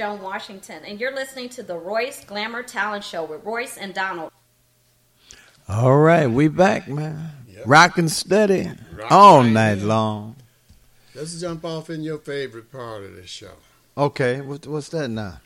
Joan Washington, and you're listening to the Royce Glamour Talent Show with Royce and Donald. All right, we back, man. Rocking steady Rock all right night in. long. Let's jump off in your favorite part of the show. Okay, what, what's that now?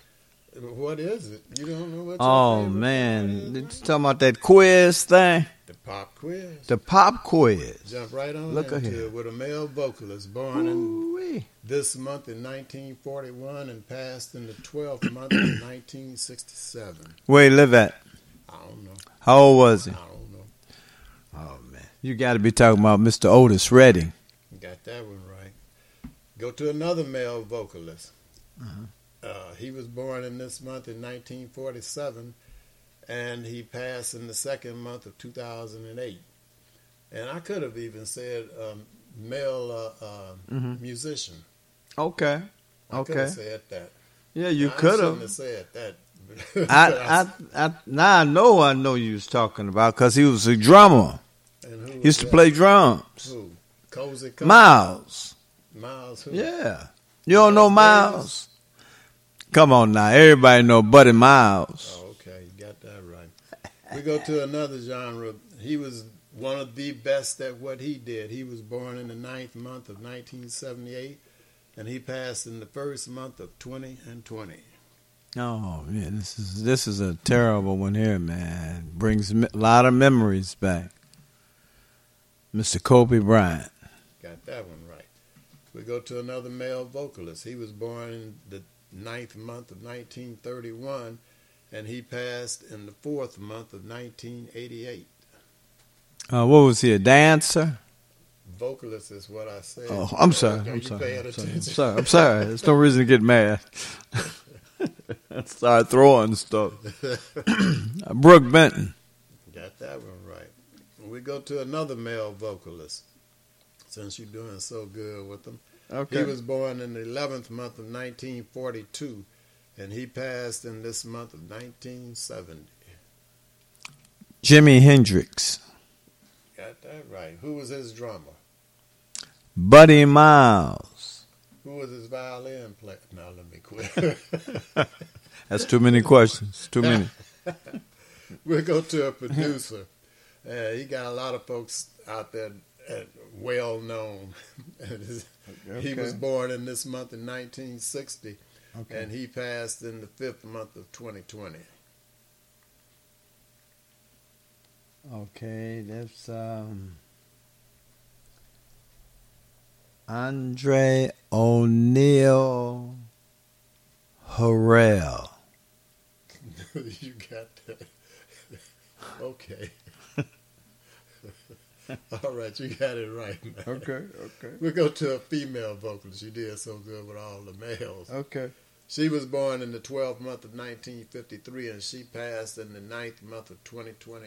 What is it? You don't know what? your Oh favorite man, you talking about that quiz thing? Pop quiz. The pop quiz. Jump right on Look into ahead. it with a male vocalist born in this month in 1941 and passed in the 12th month of 1967. Where he live at? I don't know. How old was he? I don't know. Oh man, you got to be talking about Mr. Otis Redding. Got that one right. Go to another male vocalist. Uh-huh. Uh, he was born in this month in 1947, and he passed in the second month of 2008. And I could have even said um, male uh, uh, Mhm. musician. Okay, I could okay. have said that. Yeah, you could have. said that. I, I, I, now I know I know you was talking about because he was a drummer. Yeah, used to play drums. Who? Cozy Cozy? Miles. Miles who? Yeah. You don't know Miles? Come on now. Everybody know Buddy Miles. Oh, okay, you got that right. We go to another genre. He was one of the best at what he did. He was born in the ninth month of 1978, and he passed in the first month of 20 and 20. Oh yeah, this is this is a terrible one here, man. Brings a lot of memories back. Mr. Kobe Bryant. Got that one right. We go to another male vocalist. He was born in the ninth month of 1931, and he passed in the fourth month of 1988. Uh, what was he? A dancer? Vocalist is what I said. Oh, I'm sorry. I'm sorry. I'm sorry. I'm sorry. I'm sorry. There's no reason to get mad. Start throwing stuff. Brook Benton. Got that one right. We go to another male vocalist. Since you're doing so good with them, Okay. he was born in the 11th month of 1942, and he passed in this month of 1970. Jimi Hendrix. Got that right. Who was his drummer? Buddy Miles. Who was his violin player? Now let me quit. That's too many questions. Too many. we'll go to a producer. Uh, he got a lot of folks out there uh, well known. He was born in this month in 1960, Okay. and he passed in the fifth month of 2020. Okay, that's um Andre O'Neal Harrell. you got that. okay. All right, you got it right, man. Okay, okay. We'll go to a female vocalist. You did so good with all the males. Okay. She was born in the 12th month of 1953, and she passed in the ninth month of 2020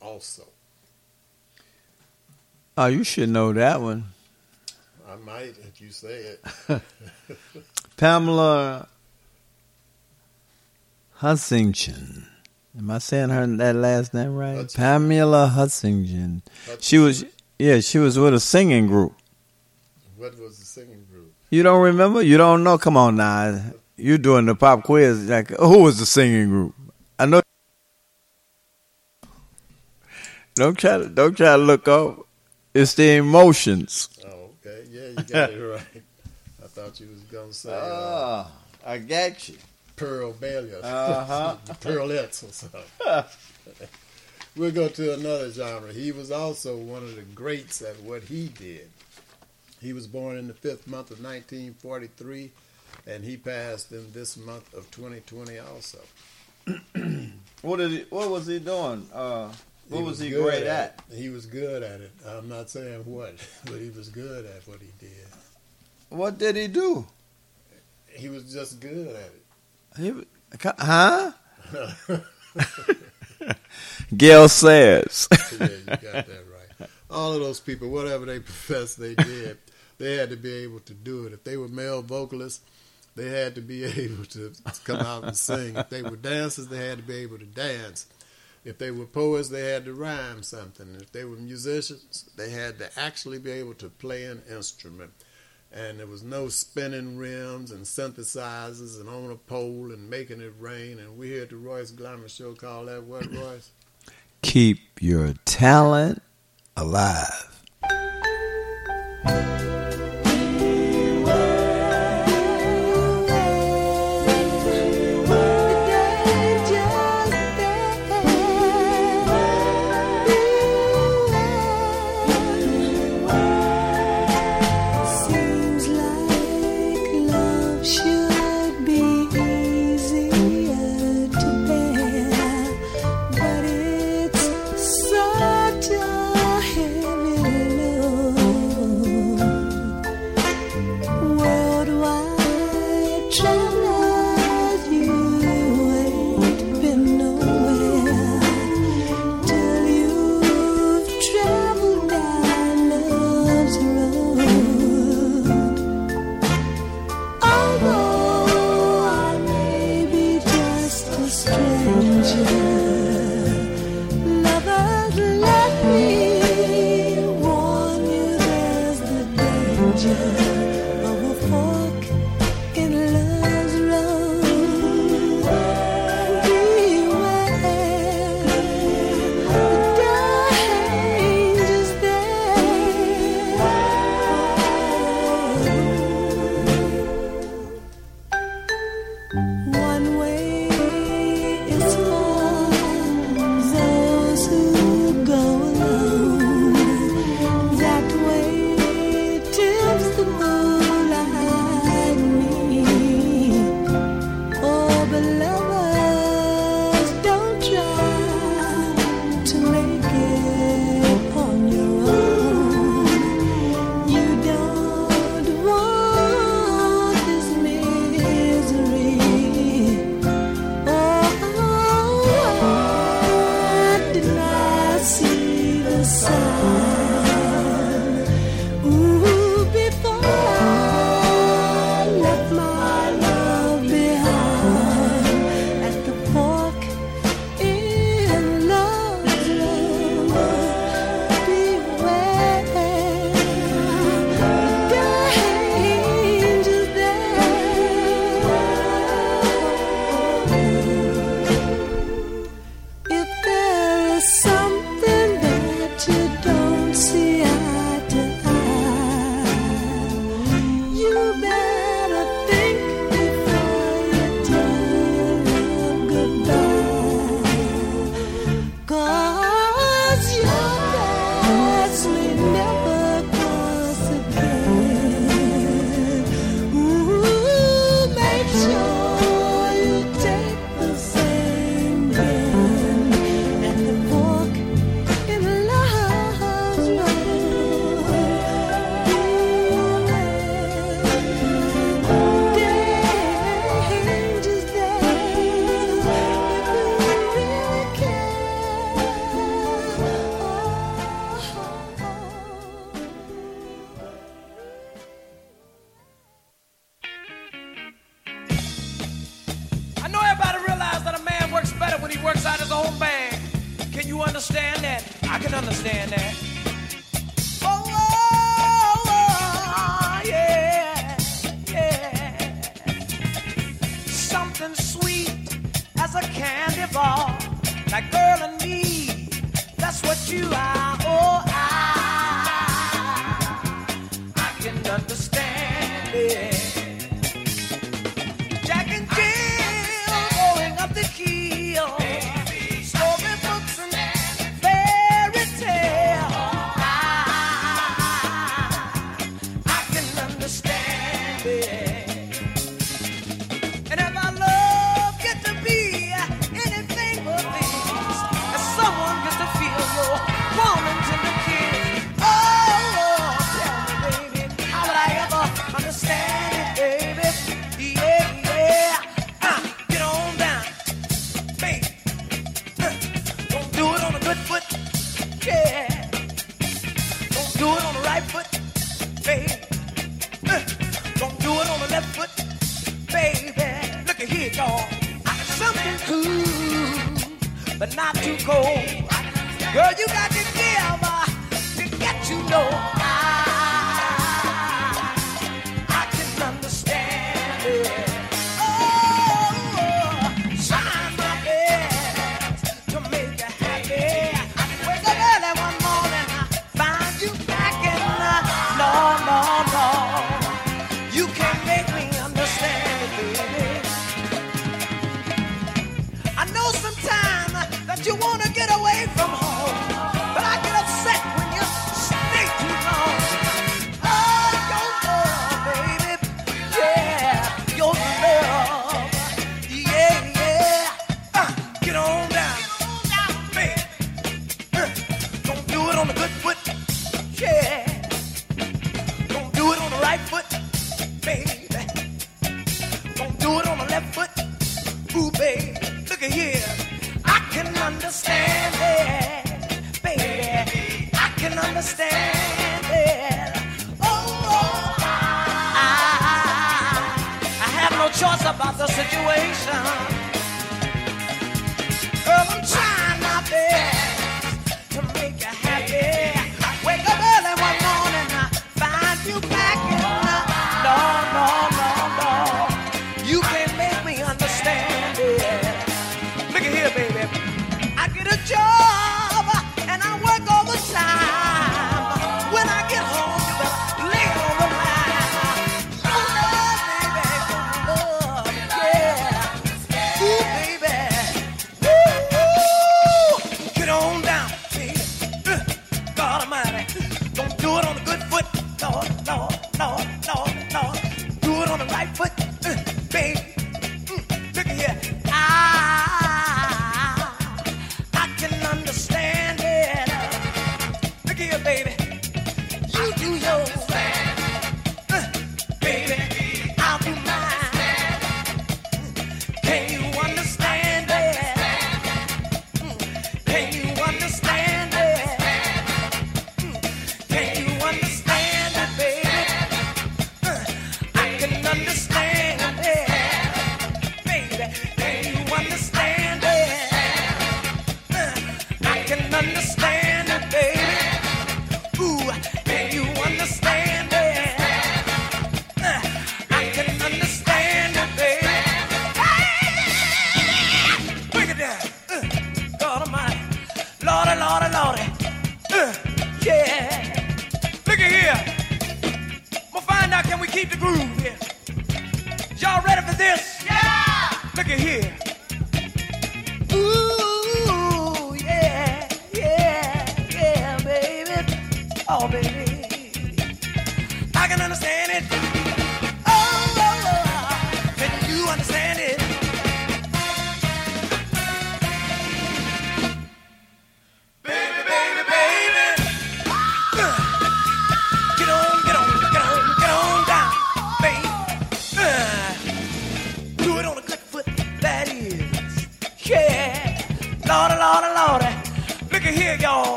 also. Oh, you should know that one. I might if you say it. Pamela Hussington. Am I saying her that last name right? Pamela Hussington. She was yeah, she was with a singing group. what was the singing group? You don't remember? You don't know? Come on now. You're doing the pop quiz. Like, who was the singing group? I know. Don't try to don't try to look up. It's the emotions. Oh, okay. Yeah, you got it right. I thought you was to say uh, Ah, I got you. Pearl Bailey. Uh-huh. Pearlettes or something. we'll go to another genre. He was also one of the greats at what he did. He was born in the fifth month of 1943, and he passed in this month of 2020 also. What did he, What was he doing? Uh, what was, he great at? it. He was good at it. I'm not saying what, but he was good at what he did. What did he do? He was just good at it. He, was- huh? Gale Sayers. yeah, you got that right. All of those people, whatever they profess they did, they had to be able to do it. If they were male vocalists, they had to be able to come out and sing. If they were dancers, they had to be able to dance. If they were poets, they had to rhyme something. If they were musicians, they had to actually be able to play an instrument. And there was no spinning rims and synthesizers and on a pole and making it rain. And we here at the Royce Glamour Show call that what, Royce? Keep your talent alive.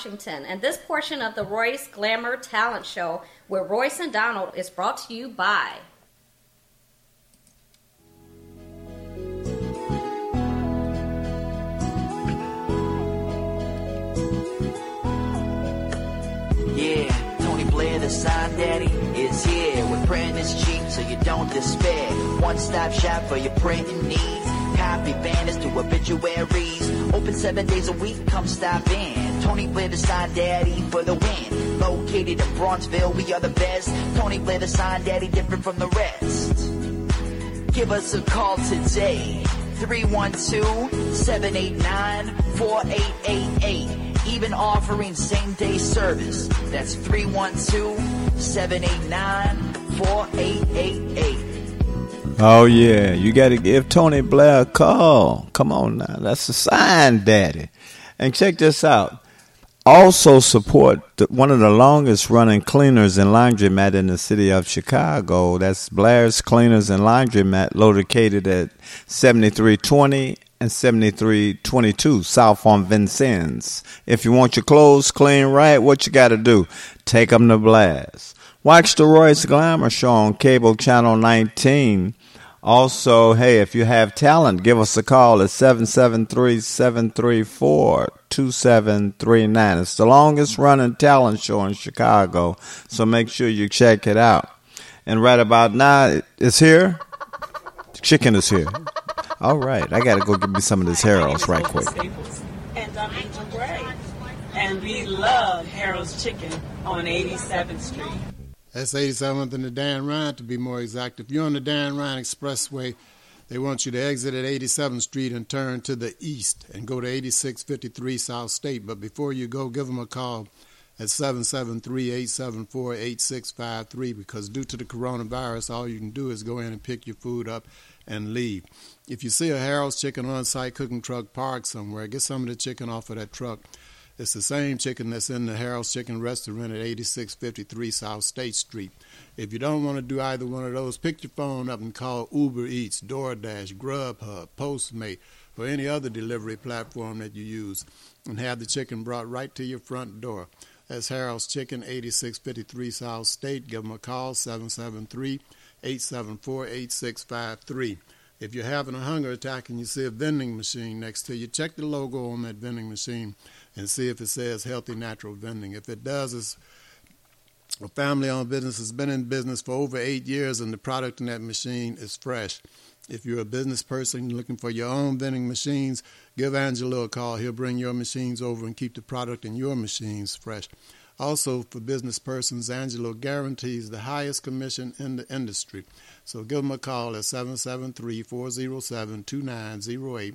Washington, and this portion of the Royce Glamour Talent Show with Royce and Donald is brought to you by. Yeah, Tony Blair, the sign daddy, is here. With printing is cheap, so you don't despair. One stop shop for your printing needs. Copy banners to obituaries. Open seven days a week, come stop in. Sign daddy, for the win. Located in Bronzeville, we are the best. Tony Blair, the sign daddy, different from the rest. Give us a call today. 312-789-4888. Even offering same day service. That's 312-789-4888. Oh yeah, you got to give Tony Blair a call. Come on now, that's a sign, Daddy. And check this out. Also support the, one of the longest running cleaners and laundromat in the city of Chicago. That's Blair's Cleaners and Laundromat, located at 7320 and 7322 South on Vincennes. If you want your clothes clean right, what you got to do? Take them to Blair's. Watch the Royce Glamour Show on cable channel 19. Also, hey, if you have talent, give us a call at 773-734-2739. It's the longest running talent show in Chicago, so make sure you check it out. And right about now, it's here. Chicken is here. All right, I got to go get me some of this Harold's right quick. And um, I'm Angel Gray. And we love Harold's Chicken on 87th Street. That's 87th and the Dan Ryan, to be more exact. If you're on the Dan Ryan Expressway, they want you to exit at 87th Street and turn to the east and go to 8653 South State. But before you go, give them a call at 773-874-8653 because due to the coronavirus, all you can do is go in and pick your food up and leave. If you see a Harold's Chicken on-site cooking truck parked somewhere, get some of the chicken off of that truck. It's the same chicken that's in the Harold's Chicken Restaurant at 8653 South State Street. If you don't want to do either one of those, pick your phone up and call Uber Eats, DoorDash, Grubhub, Postmate, or any other delivery platform that you use and have the chicken brought right to your front door. That's Harold's Chicken, 8653 South State. Give them a call, 773 874 8653. If you're having a hunger attack and you see a vending machine next to you, check the logo on that vending machine and see if it says healthy natural vending. If it does, it's A family-owned business has been in business for over eight years, and the product in that machine is fresh. If you're a business person looking for your own vending machines, give Angelo a call. He'll bring your machines over and keep the product in your machines fresh. Also, for business persons, Angelo guarantees the highest commission in the industry. So give him a call at 773 407 2908.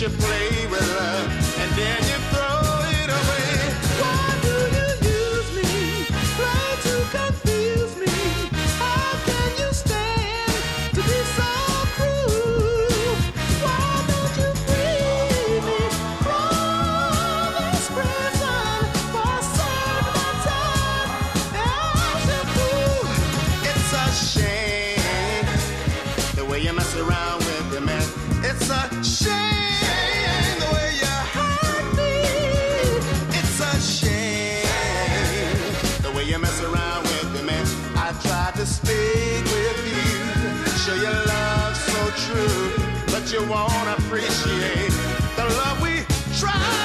You play with love and then speak with you, show your love so true, but you won't appreciate the love we try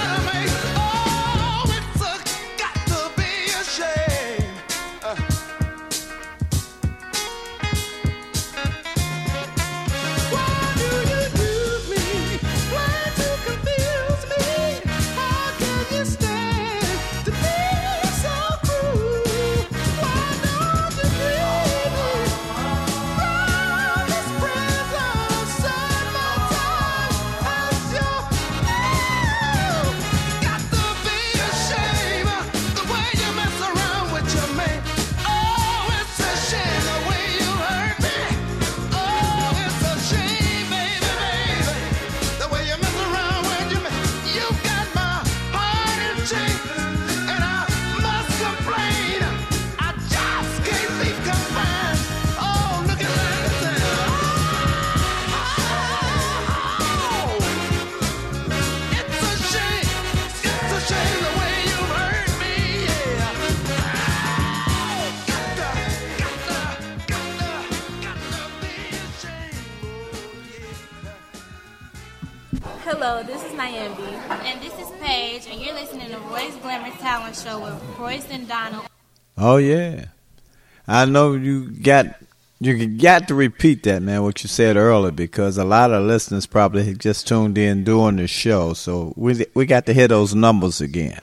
I know you got you got to repeat that, man. What you said earlier, because a lot of listeners probably just tuned in during the show, so we we got to hear those numbers again.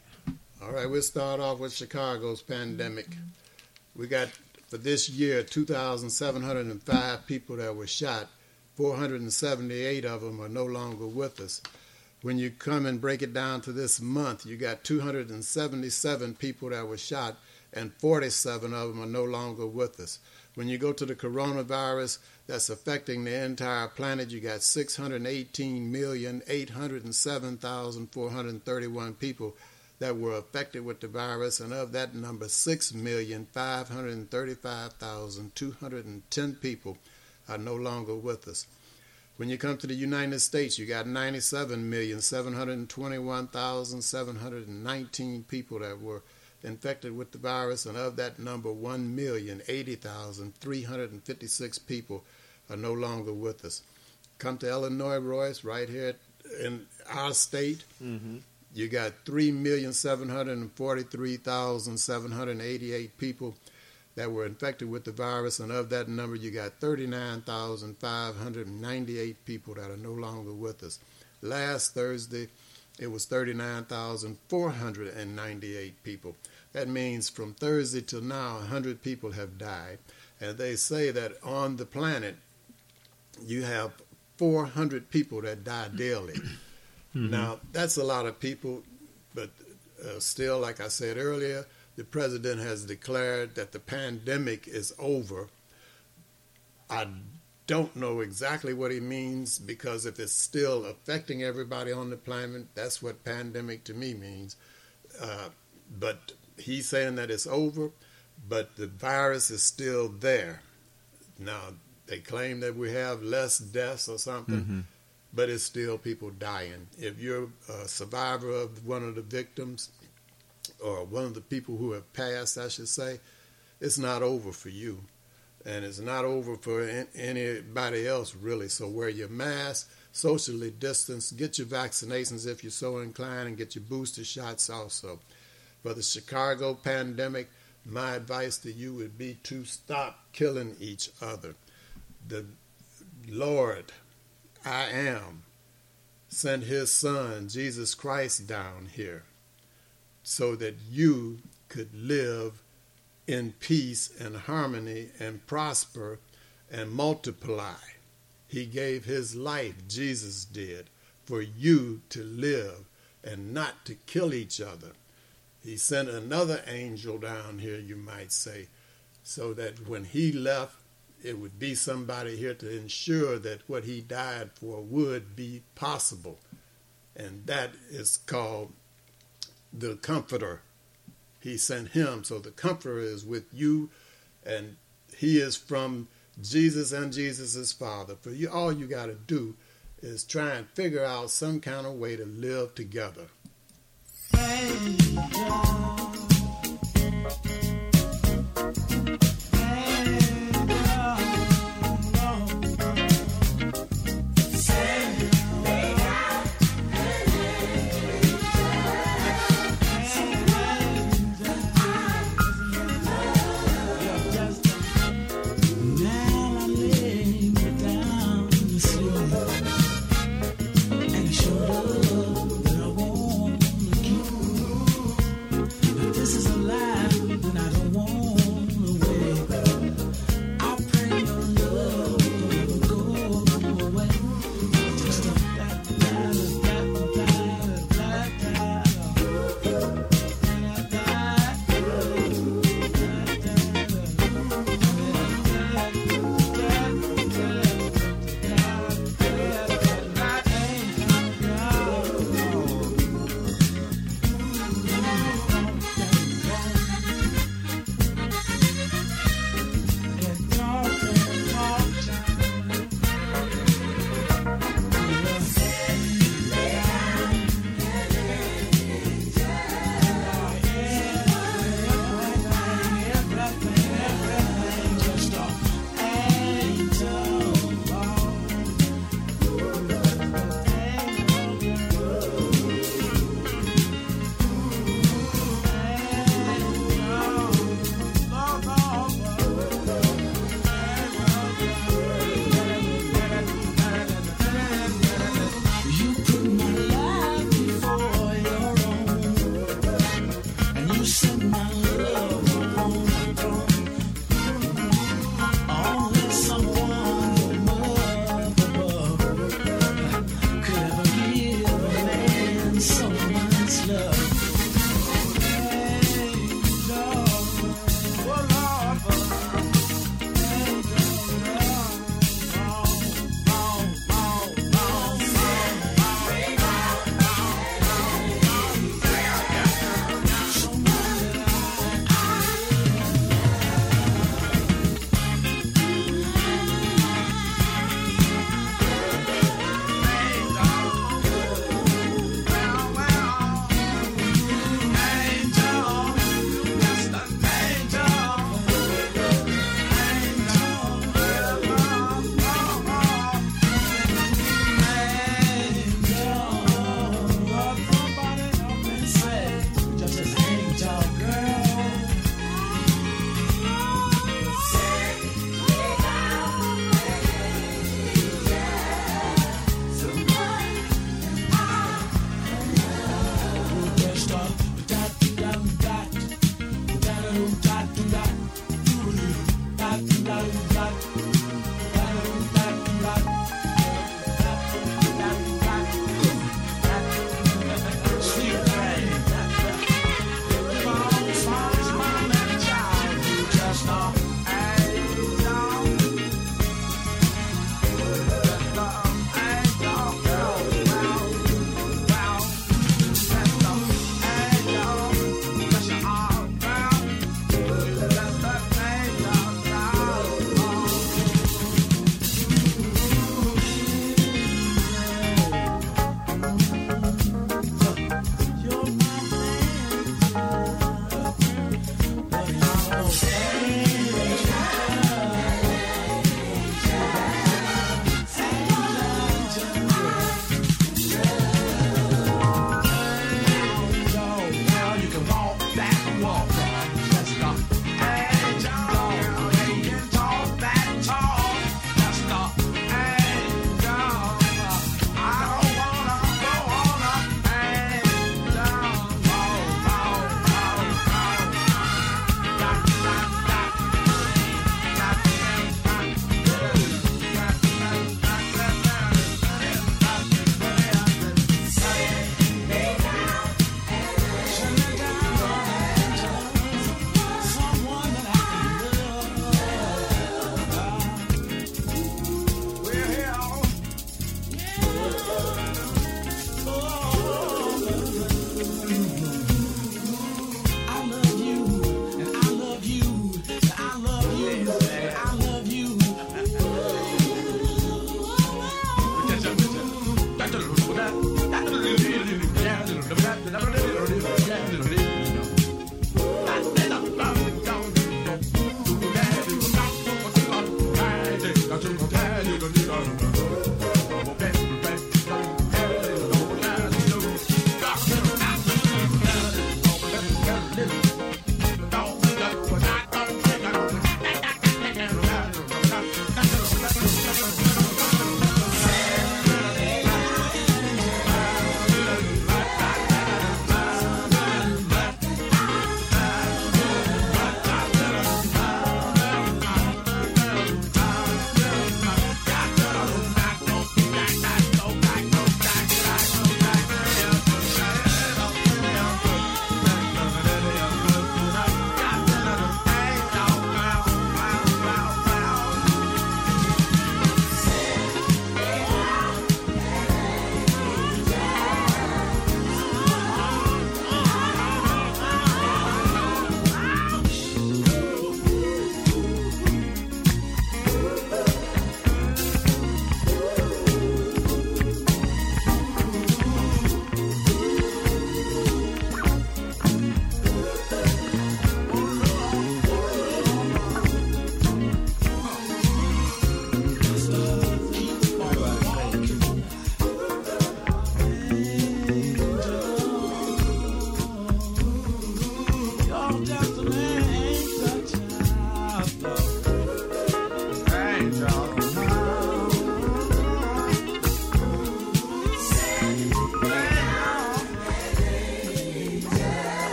All right, we'll start off with Chicago's pandemic. We got for this year 2,705 people that were shot. 478 of them are no longer with us. When you come and break it down to this month, you got 277 people that were shot, and 47 of them are no longer with us. When you go to the coronavirus that's affecting the entire planet, you got 618,807,431 people that were affected with the virus, and of that number, 6,535,210 people are no longer with us. When you come to the United States, you got 97,721,719 people that were infected with the virus, and of that number, 1,080,356 people are no longer with us. Come to Illinois, Royce, right here in our state. Mm-hmm. You got 3,743,788 people that were infected with the virus, and of that number, you got 39,598 people that are no longer with us. Last Thursday, it was 39,498 people. That means from Thursday till now, 100 people have died. And they say that on the planet, you have 400 people that die daily. Mhm. Now, that's a lot of people, but uh, still, like I said earlier, the president has declared that the pandemic is over. I don't know exactly what he means because if it's still affecting everybody on the planet, that's what pandemic to me means. Uh, but he's saying that it's over, but the virus is still there. Now, they claim that we have less deaths or something, Mhm. but it's still people dying. If you're a survivor of one of the victims or one of the people who have passed, I should say, it's not over for you. And it's not over for anybody else, really. So wear your mask, socially distance, get your vaccinations if you're so inclined, and get your booster shots also. For the Chicago pandemic, my advice to you would be to stop killing each other. The Lord, I am, sent his son, Jesus Christ, down here so that you could live in peace and harmony and prosper and multiply. He gave his life, Jesus did, for you to live and not to kill each other. He sent another angel down here, you might say, so that when he left, it would be somebody here to ensure that what he died for would be possible. And that is called the Comforter. He sent him. So the Comforter is with you, and he is from Jesus and Jesus' Father. For you, all you got to do is try and figure out some kind of way to live together. Now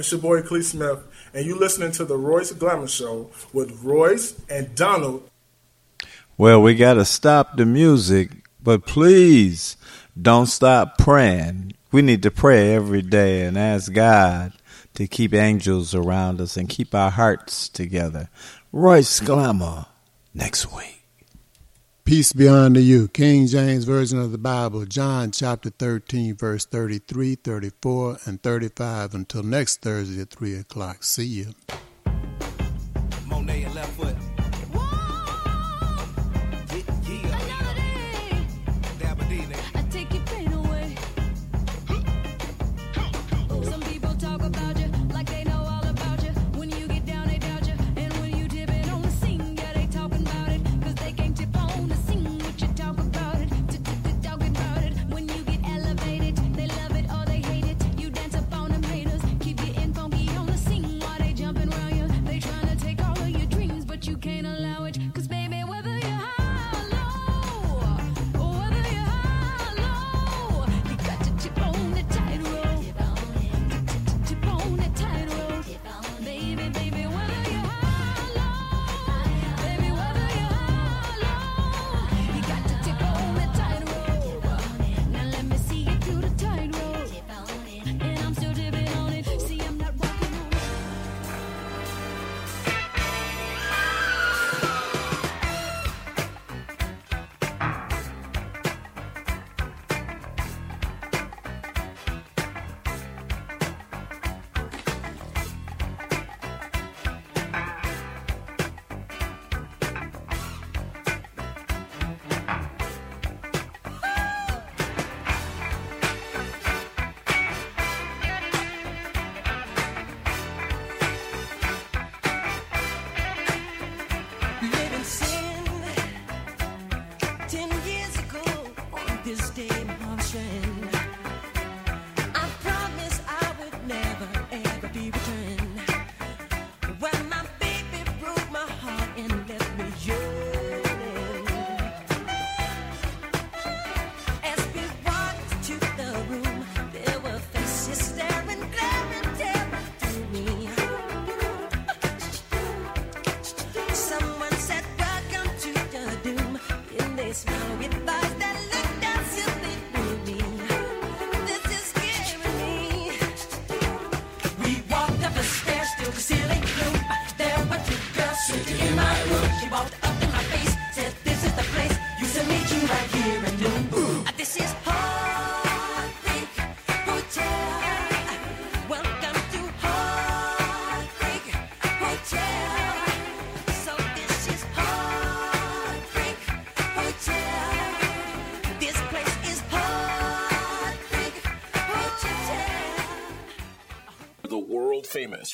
It's your boy Clee Smith, and you're listening to the Royce Glamour Show with Royce and Donald. Well, we got to stop the music, but please don't stop praying. We need to pray every day and ask God to keep angels around us and keep our hearts together. Royce Glamour next week. Peace be unto you. King James Version of the Bible, John chapter 13, verse 33, 34, and 35. Until next Thursday at 3 o'clock. See you.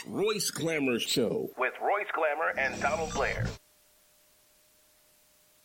Royce Glamour Show with Royce Glamour and Donald Blair.